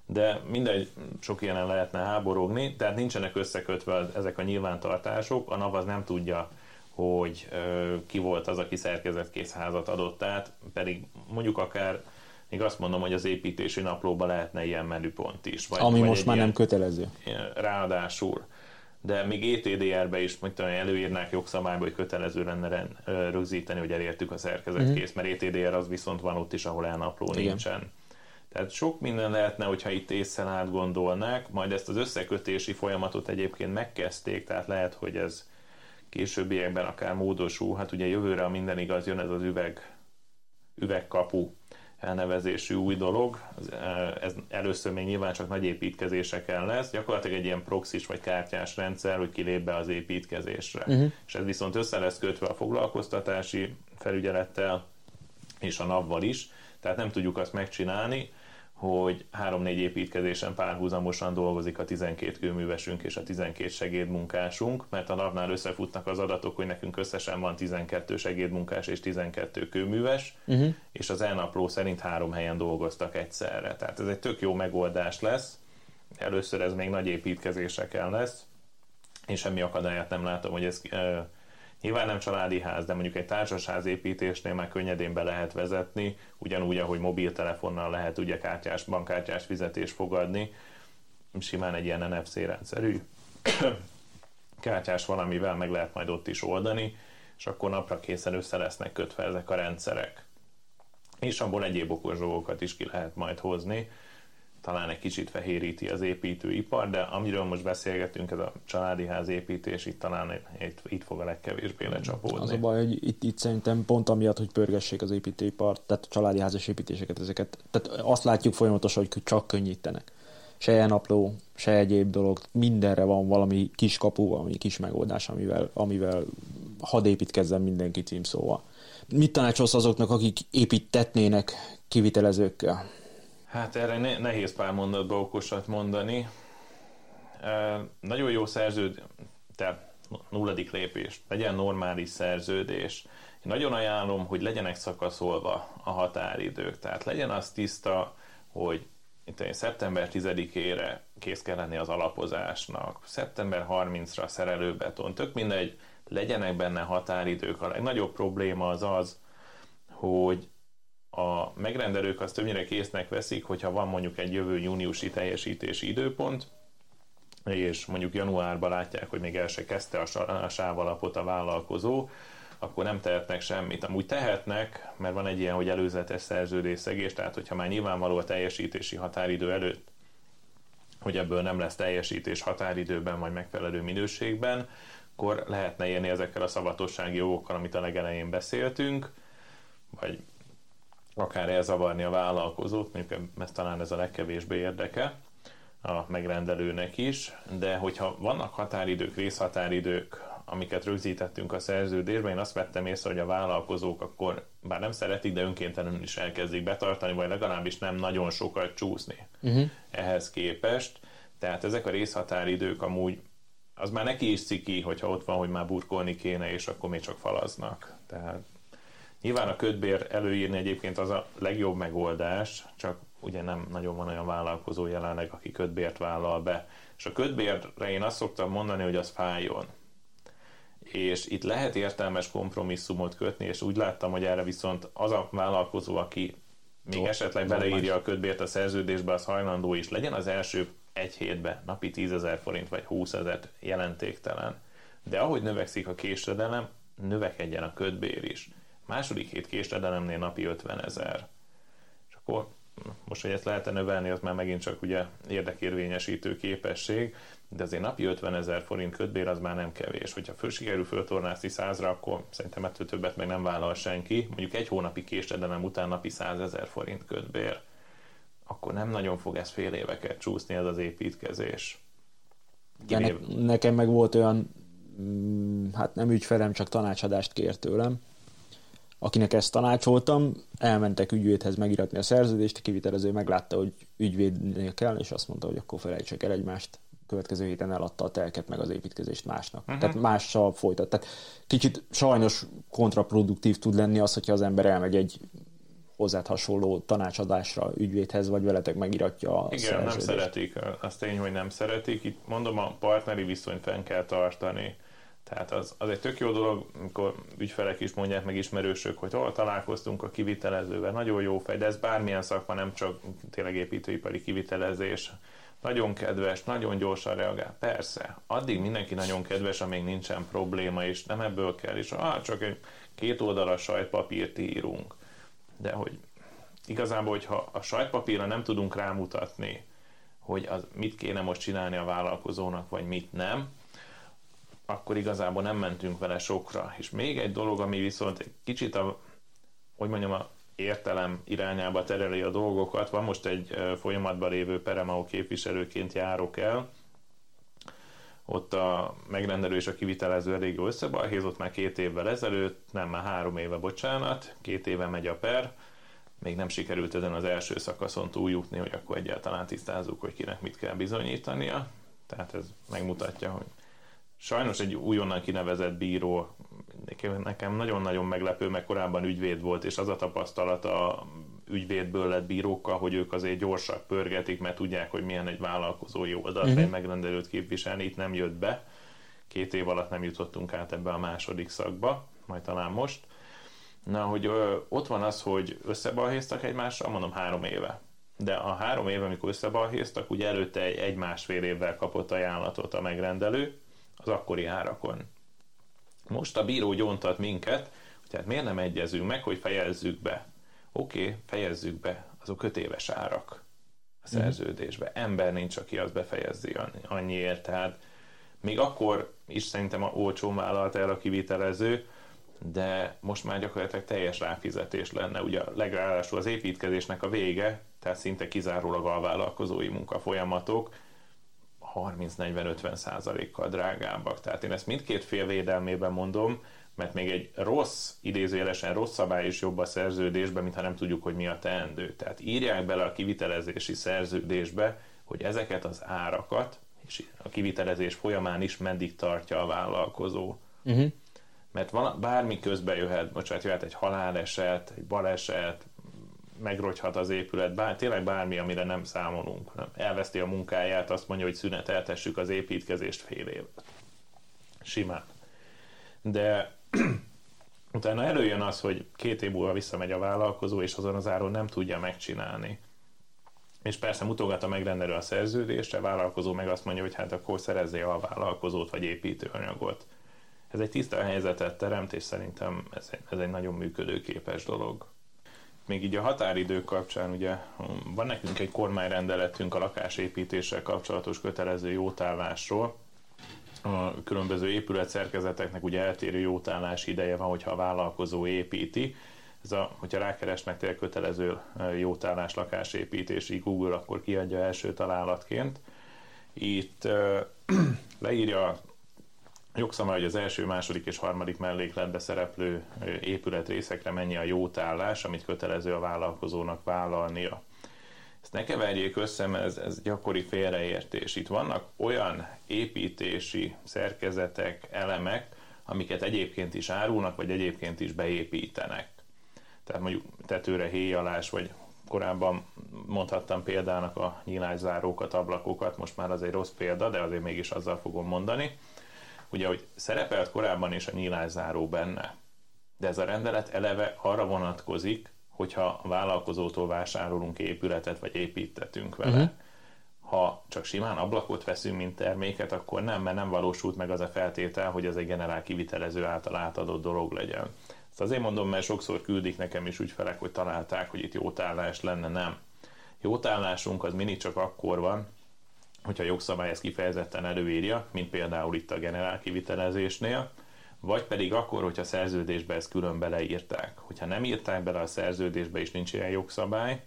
De mindegy, sok ilyenen lehetne háborogni, tehát nincsenek összekötve ezek a nyilvántartások, a NAV az nem tudja, hogy ö, ki volt az, aki szerkezetkész házat adott át, pedig mondjuk akár még azt mondom, hogy az építési naplóban lehetne ilyen menüpont is. Vagy, Ami vagy most már nem kötelező. Ráadásul de még ETDR-be is tudom, előírnák jogszabályba, hogy kötelező lenne rögzíteni, hogy elértük a szerkezetkész, mm-hmm. mert ETDR az viszont van ott is, ahol elnapló Igen. nincsen. Tehát sok minden lehetne, hogyha itt észre átgondolnák, majd ezt az összekötési folyamatot egyébként megkezdték, tehát lehet, hogy ez későbbiekben akár módosul. Hát ugye jövőre, a minden igaz, jön ez az üveg, üvegkapu elnevezésű új dolog. Ez először még nyilván csak nagy építkezéseken lesz. Gyakorlatilag egy ilyen proxis vagy kártyás rendszer, hogy kilép be az építkezésre. Uh-huh. És ez viszont össze lesz kötve a foglalkoztatási felügyelettel és a NAV-val is, tehát nem tudjuk azt megcsinálni, hogy három-négy építkezésen párhuzamosan dolgozik a 12 kőművesünk és a 12 segédmunkásunk, mert a napnál összefutnak az adatok, hogy nekünk összesen van 12 segédmunkás és 12 kőműves, uh-huh. és az elnapló szerint három helyen dolgoztak egyszerre. Tehát ez egy tök jó megoldás lesz. Először ez még nagy építkezésekkel lesz, és semmi akadályát nem látom, hogy ez Nyilván nem családi ház, de mondjuk egy társasház építésnél már könnyedén be lehet vezetni, ugyanúgy, ahogy mobiltelefonnal lehet ugye kártyás, bankkártyás fizetés fogadni, simán egy ilyen NFC rendszerű kártyás valamivel meg lehet majd ott is oldani, és akkor napra készen össze lesznek kötve ezek a rendszerek. És abból egyéb okos dolgokat is ki lehet majd hozni talán egy kicsit fehéríti az építőipar, de amiről most beszélgetünk, ez a családi ház építés, itt talán itt, itt fog a legkevésbé lecsapódni. Az a baj, hogy itt, itt szerintem pont amiatt, hogy pörgessék az építőipar, tehát a családi házas építéseket, ezeket, tehát azt látjuk folyamatosan, hogy csak könnyítenek. Se napló, se egyéb dolog, mindenre van valami kis kapu, valami kis megoldás, amivel, amivel hadd építkezzen mindenki címszóval. Mit tanácsolsz azoknak, akik építetnének kivitelezőkkel? Hát erre ne, nehéz pár mondatba okosat mondani. Nagyon jó szerződ, te nulladik lépés, legyen normális szerződés. Én nagyon ajánlom, hogy legyenek szakaszolva a határidők, tehát legyen az tiszta, hogy itt én szeptember 10-ére kész kell lenni az alapozásnak, szeptember 30-ra a szerelőbeton, tök mindegy, legyenek benne határidők. A legnagyobb probléma az az, hogy a megrendelők azt többnyire késznek veszik, hogyha van mondjuk egy jövő júniusi teljesítési időpont, és mondjuk januárban látják, hogy még el se kezdte a sávalapot a vállalkozó, akkor nem tehetnek semmit. Amúgy tehetnek, mert van egy ilyen, hogy előzetes szerződésszegés, tehát hogyha már nyilvánvaló a teljesítési határidő előtt, hogy ebből nem lesz teljesítés határidőben, vagy megfelelő minőségben, akkor lehetne élni ezekkel a szavatossági jogokkal, amit a legelején beszéltünk, vagy akár elzavarni a vállalkozót, mondjuk ez talán ez a legkevésbé érdeke a megrendelőnek is, de hogyha vannak határidők, részhatáridők, amiket rögzítettünk a szerződésben, én azt vettem észre, hogy a vállalkozók akkor bár nem szeretik, de önkéntelenül is elkezdik betartani, vagy legalábbis nem nagyon sokat csúszni uh-huh. ehhez képest. Tehát ezek a részhatáridők amúgy az már neki is ciki, hogyha ott van, hogy már burkolni kéne, és akkor még csak falaznak. Tehát Nyilván a ködbér előírni egyébként az a legjobb megoldás, csak ugye nem nagyon van olyan vállalkozó jelenleg, aki ködbért vállal be. És a ködbérre én azt szoktam mondani, hogy az fájjon. És itt lehet értelmes kompromisszumot kötni, és úgy láttam, hogy erre viszont az a vállalkozó, aki még Jó, esetleg beleírja a ködbért a szerződésbe, az hajlandó is legyen az első egy hétben napi 10 ezer forint vagy 20 ezer jelentéktelen. De ahogy növekszik a késedelem, növekedjen a ködbér is. Második hét késedelemnél napi 50 ezer. És akkor most, hogy ezt lehet növelni, az már megint csak ugye érdekérvényesítő képesség, de azért napi 50 ezer forint kötbér az már nem kevés. Hogyha föl sikerül föltornászni százra, akkor szerintem ettől többet meg nem vállal senki. Mondjuk egy hónapi késedelem után napi 100 ezer forint kötbér, akkor nem nagyon fog ez fél éveket csúszni ez az építkezés. De ne, nekem meg volt olyan, mm, hát nem ügyfelem, csak tanácsadást kért tőlem, akinek ezt tanácsoltam, elmentek ügyvédhez megiratni a szerződést, a kivitelező meglátta, hogy ügyvédnél kell, és azt mondta, hogy akkor felejtsek el egymást, következő héten eladta a telket meg az építkezést másnak. Uh-huh. Tehát mással folytat. Tehát kicsit sajnos kontraproduktív tud lenni az, hogyha az ember elmegy egy hozzád hasonló tanácsadásra ügyvédhez, vagy veletek megiratja a Igen, szerződést. nem szeretik. Azt tény, hogy nem szeretik. Itt mondom, a partneri viszonyt fenn kell tartani. Tehát az, az egy tök jó dolog, amikor ügyfelek is mondják meg ismerősök, hogy hol találkoztunk a kivitelezővel, nagyon jó fej, de ez bármilyen szakma, nem csak tényleg építőipari kivitelezés. Nagyon kedves, nagyon gyorsan reagál. Persze, addig mindenki nagyon kedves, amíg nincsen probléma, és nem ebből kell, és ah, csak egy két oldalas sajtpapírt írunk. De hogy igazából, hogyha a sajtpapírra nem tudunk rámutatni, hogy az mit kéne most csinálni a vállalkozónak, vagy mit nem, akkor igazából nem mentünk vele sokra. És még egy dolog, ami viszont egy kicsit a, hogy mondjam, a értelem irányába tereli a dolgokat. Van most egy folyamatban lévő Peremau képviselőként járok el, ott a megrendelő és a kivitelező elég jó összebalhézott már két évvel ezelőtt, nem már három éve, bocsánat, két éve megy a per, még nem sikerült ezen az első szakaszon túljutni, hogy akkor egyáltalán tisztázzuk, hogy kinek mit kell bizonyítania. Tehát ez megmutatja, hogy sajnos egy újonnan kinevezett bíró nekem nagyon-nagyon meglepő, mert korábban ügyvéd volt, és az a tapasztalat a ügyvédből lett bírókkal, hogy ők azért gyorsak pörgetik, mert tudják, hogy milyen egy vállalkozói oldalt, uh-huh. egy megrendelőt képviselni, itt nem jött be. Két év alatt nem jutottunk át ebbe a második szakba, majd talán most. Na, hogy ö, ott van az, hogy összebalhéztak egymással, mondom három éve. De a három éve, amikor összebalhéztak, ugye előtte egy, egy másfél évvel kapott ajánlatot a megrendelő, az akkori árakon. Most a bíró gyontat minket, hogy tehát miért nem egyezünk meg, hogy fejezzük be. Oké, okay, fejezzük be, azok öt éves árak a mhm. szerződésbe. Ember nincs, aki azt befejezzi annyiért, tehát még akkor is szerintem a olcsón vállalt el a kivitelező, de most már gyakorlatilag teljes ráfizetés lenne. Ugye legalábbis az építkezésnek a vége, tehát szinte kizárólag alvállalkozói munkafolyamatok, 30-40-50 százalékkal drágábbak. Tehát én ezt mindkét fél védelmében mondom, mert még egy rossz, idézőjelesen rossz szabály is jobb a szerződésben, mintha nem tudjuk, hogy mi a teendő. Tehát írják bele a kivitelezési szerződésbe, hogy ezeket az árakat, és a kivitelezés folyamán is meddig tartja a vállalkozó. Uh-huh. Mert van, bármi közbe jöhet, bocsánat, jöhet egy haláleset, egy baleset, megrogyhat az épület, bár, tényleg bármi, amire nem számolunk. Nem? Elveszti a munkáját, azt mondja, hogy szüneteltessük az építkezést fél évet. Simán. De utána előjön az, hogy két év múlva visszamegy a vállalkozó, és azon az áron nem tudja megcsinálni. És persze mutogat a megrendelő a szerződésre, a vállalkozó meg azt mondja, hogy hát akkor szerezzél a vállalkozót vagy építőanyagot. Ez egy tiszta helyzetet teremt, és szerintem ez egy, ez egy nagyon működőképes dolog még így a határidők kapcsán ugye van nekünk egy kormányrendeletünk a lakásépítéssel kapcsolatos kötelező jótállásról. A különböző épületszerkezeteknek ugye eltérő jótállás ideje van, hogyha a vállalkozó építi. Ez a, hogyha rákeresnek tényleg kötelező jótállás lakásépítési Google, akkor kiadja első találatként. Itt leírja jogszabály, hogy az első, második és harmadik mellékletbe szereplő épületrészekre mennyi a jótállás, amit kötelező a vállalkozónak vállalnia. Ezt ne keverjék össze, mert ez, ez gyakori félreértés. Itt vannak olyan építési szerkezetek, elemek, amiket egyébként is árulnak, vagy egyébként is beépítenek. Tehát mondjuk tetőre héjalás, vagy korábban mondhattam példának a nyílászárókat, ablakokat, most már az egy rossz példa, de azért mégis azzal fogom mondani ugye, hogy szerepelt korábban is a nyílászáró benne, de ez a rendelet eleve arra vonatkozik, hogyha vállalkozótól vásárolunk épületet, vagy építetünk vele. Uh-huh. Ha csak simán ablakot veszünk, mint terméket, akkor nem, mert nem valósult meg az a feltétel, hogy ez egy generál kivitelező által átadott dolog legyen. Ezt azért mondom, mert sokszor küldik nekem is ügyfelek, hogy találták, hogy itt jótállás lenne, nem. Jótállásunk az mindig csak akkor van, hogyha a jogszabály ezt kifejezetten előírja, mint például itt a generál kivitelezésnél, vagy pedig akkor, hogyha a szerződésbe ezt külön beleírták. Hogyha nem írták bele a szerződésbe és nincs ilyen jogszabály,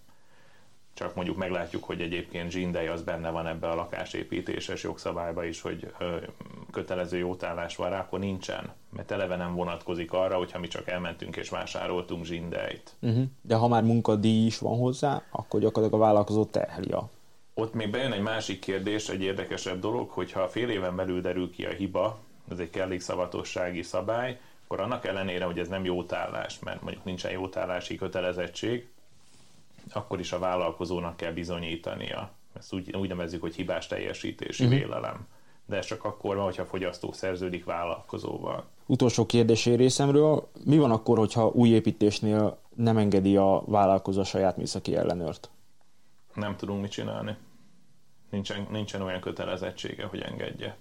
csak mondjuk meglátjuk, hogy egyébként zsindej az benne van ebbe a lakásépítéses jogszabályba is, hogy ö, kötelező jótállás van rá, akkor nincsen. Mert eleve nem vonatkozik arra, hogyha mi csak elmentünk és vásároltunk zsindejt. Uh-huh. De ha már munkadíj is van hozzá, akkor gyakorlatilag a vállalkozó terheli a ott még bejön egy másik kérdés, egy érdekesebb dolog, hogyha fél éven belül derül ki a hiba, ez egy kellékszavatossági szabály, akkor annak ellenére, hogy ez nem jótállás, mert mondjuk nincsen jótállási kötelezettség, akkor is a vállalkozónak kell bizonyítania. Ezt úgy, úgy nevezzük, hogy hibás teljesítési uh-huh. vélelem. De ez csak akkor van, hogyha fogyasztó szerződik vállalkozóval. Utolsó kérdésé részemről, mi van akkor, hogyha új építésnél nem engedi a vállalkozó a saját műszaki ellenőrt? Nem tudunk mit csinálni nincsen, nincsen olyan kötelezettsége, hogy engedje.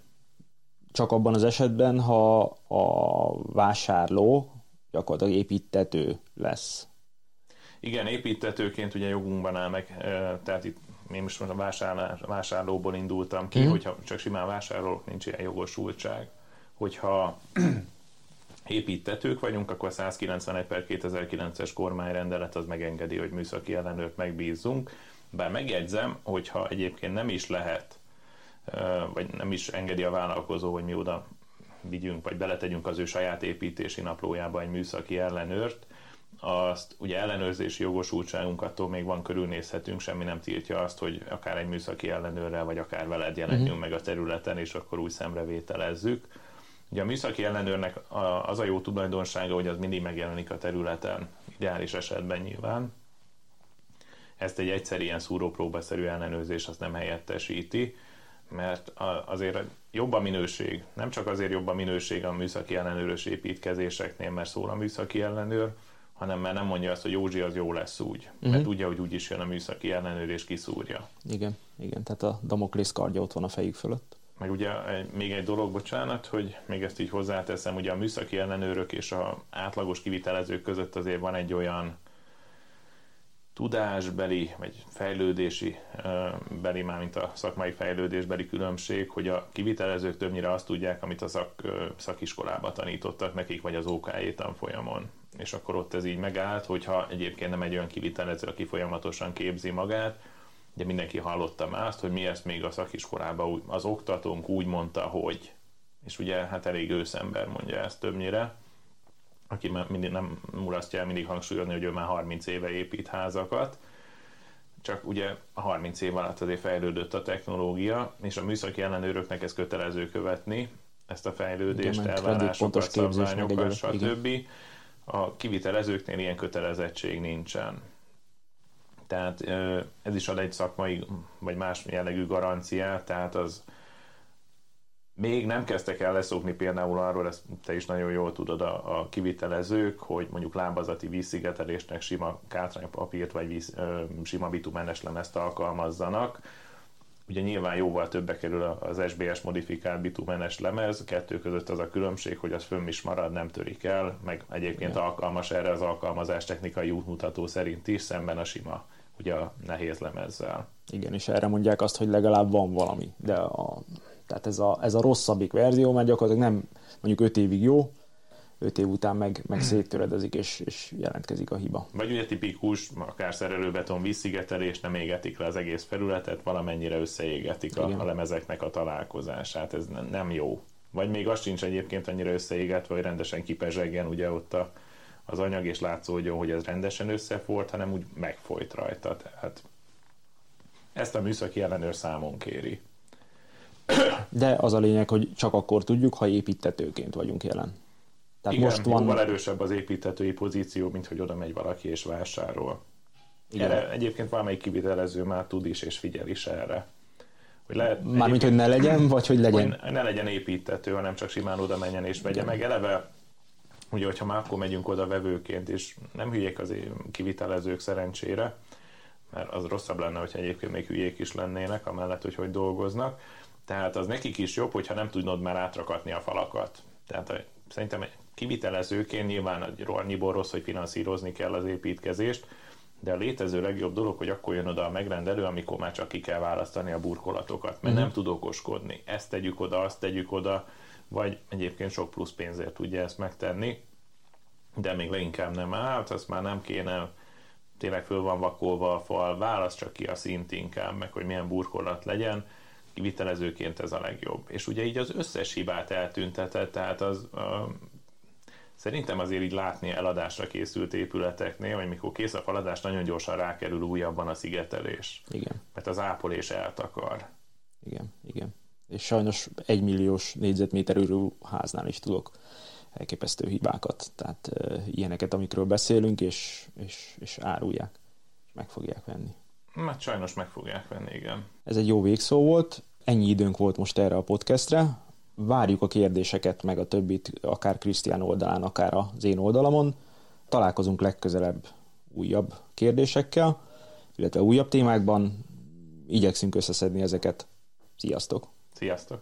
Csak abban az esetben, ha a vásárló gyakorlatilag építető lesz. Igen, építetőként ugye jogunkban áll meg, tehát itt én most a vásárlás, vásárlóból indultam ki, mm. hogyha csak simán vásárolok, nincs ilyen jogosultság. Hogyha építetők vagyunk, akkor a 191 per 2009-es kormányrendelet az megengedi, hogy műszaki ellenőrt megbízzunk. Bár megjegyzem, hogyha egyébként nem is lehet, vagy nem is engedi a vállalkozó, hogy mi oda vigyünk, vagy beletegyünk az ő saját építési naplójába egy műszaki ellenőrt, azt ugye ellenőrzési jogosultságunk attól még van, körülnézhetünk, semmi nem tiltja azt, hogy akár egy műszaki ellenőrrel, vagy akár veled jelenjünk uh-huh. meg a területen, és akkor új szemrevételezzük. Ugye a műszaki ellenőrnek az a jó tulajdonsága, hogy az mindig megjelenik a területen, ideális esetben nyilván. Ezt egy egyszerű ilyen szúrópróbaszerű ellenőrzés azt nem helyettesíti, mert azért jobb a minőség. Nem csak azért jobb a minőség a műszaki ellenőrös építkezéseknél, mert szól a műszaki ellenőr, hanem mert nem mondja azt, hogy Józsi az jó lesz úgy, uh-huh. mert mhm. tudja, hogy úgy is jön a műszaki ellenőr és kiszúrja. Igen, igen, tehát a Damoklész kardja ott van a fejük fölött. Meg ugye még egy dolog, bocsánat, hogy még ezt így hozzáteszem, ugye a műszaki ellenőrök és a átlagos kivitelezők között azért van egy olyan tudásbeli, vagy fejlődési beli, már mint a szakmai fejlődésbeli különbség, hogy a kivitelezők többnyire azt tudják, amit a szak, szakiskolába tanítottak nekik, vagy az OKE tanfolyamon. És akkor ott ez így megállt, hogyha egyébként nem egy olyan kivitelező, aki folyamatosan képzi magát, ugye mindenki hallotta már azt, hogy mi ezt még a szakiskolában az oktatónk úgy mondta, hogy. És ugye hát elég őszember mondja ezt többnyire aki mindig nem mulasztja el mindig hangsúlyozni, hogy ő már 30 éve épít házakat, csak ugye a 30 év alatt azért fejlődött a technológia, és a műszaki ellenőröknek ez kötelező követni, ezt a fejlődést, igen, elvárásokat, szabványokat, stb. A kivitelezőknél ilyen kötelezettség nincsen. Tehát ez is ad egy szakmai, vagy más jellegű garanciát, tehát az még nem kezdtek el leszokni például arról, ezt te is nagyon jól tudod a, a kivitelezők, hogy mondjuk lábazati vízszigetelésnek sima kátránypapírt vagy víz, ö, sima bitumenes lemezt alkalmazzanak. Ugye nyilván jóval többe kerül az SBS modifikált bitumenes lemez, kettő között az a különbség, hogy az fönn is marad, nem törik el, meg egyébként Igen. alkalmas erre az alkalmazás technikai útmutató szerint is, szemben a sima, ugye a nehéz lemezzel. Igen, és erre mondják azt, hogy legalább van valami, de a tehát ez a, ez a rosszabbik verzió, mert gyakorlatilag nem mondjuk 5 évig jó, 5 év után meg, meg széttöredezik, és, és jelentkezik a hiba. Vagy ugye tipikus, akár szerelőbeton vízszigetelés, nem égetik le az egész felületet, valamennyire összeégetik a, a lemezeknek a találkozását, ez nem jó. Vagy még az sincs egyébként annyira összeégetve, hogy rendesen kipezsegjen ugye ott a, az anyag, és látszódjon, hogy ez rendesen összefolt, hanem úgy megfolyt rajta. Tehát ezt a műszaki ellenőr számon kéri. De az a lényeg, hogy csak akkor tudjuk, ha építetőként vagyunk jelen. Tehát Igen, most van... jóval erősebb az építetői pozíció, mint hogy oda megy valaki és vásárol. Igen. Erre egyébként valamelyik kivitelező már tud is és figyel is erre. Hogy lehet, Mármint, hogy ne legyen, vagy hogy legyen? Hogy ne legyen építető, hanem csak simán oda menjen és vegye meg. Eleve, ugye, hogyha már akkor megyünk oda vevőként, és nem hülyék az kivitelezők szerencsére, mert az rosszabb lenne, hogyha egyébként még hülyék is lennének, amellett, hogy hogy dolgoznak, tehát az nekik is jobb, hogyha nem tudnod már átrakatni a falakat. Tehát szerintem kivitelezőként nyilván annyiból rossz, hogy finanszírozni kell az építkezést, de a létező legjobb dolog, hogy akkor jön oda a megrendelő, amikor már csak ki kell választani a burkolatokat, mert mm. nem tud okoskodni. Ezt tegyük oda, azt tegyük oda, vagy egyébként sok plusz pénzért tudja ezt megtenni, de még leginkább nem állt, azt már nem kéne, tényleg föl van vakolva a fal, válasz csak ki a szint inkább, meg hogy milyen burkolat legyen, kivitelezőként ez a legjobb. És ugye így az összes hibát eltüntetett, tehát az uh, szerintem azért így látni eladásra készült épületeknél, hogy mikor kész a faladás, nagyon gyorsan rákerül újabban a szigetelés. Igen. Mert az ápolés eltakar. Igen, igen. És sajnos egy milliós négyzetméterű háznál is tudok elképesztő hibákat, tehát uh, ilyeneket, amikről beszélünk, és, és, és árulják, és meg fogják venni. Hát sajnos meg fogják venni, igen. Ez egy jó végszó volt. Ennyi időnk volt most erre a podcastre. Várjuk a kérdéseket, meg a többit, akár Krisztián oldalán, akár az én oldalamon. Találkozunk legközelebb újabb kérdésekkel, illetve újabb témákban. Igyekszünk összeszedni ezeket. Sziasztok! Sziasztok!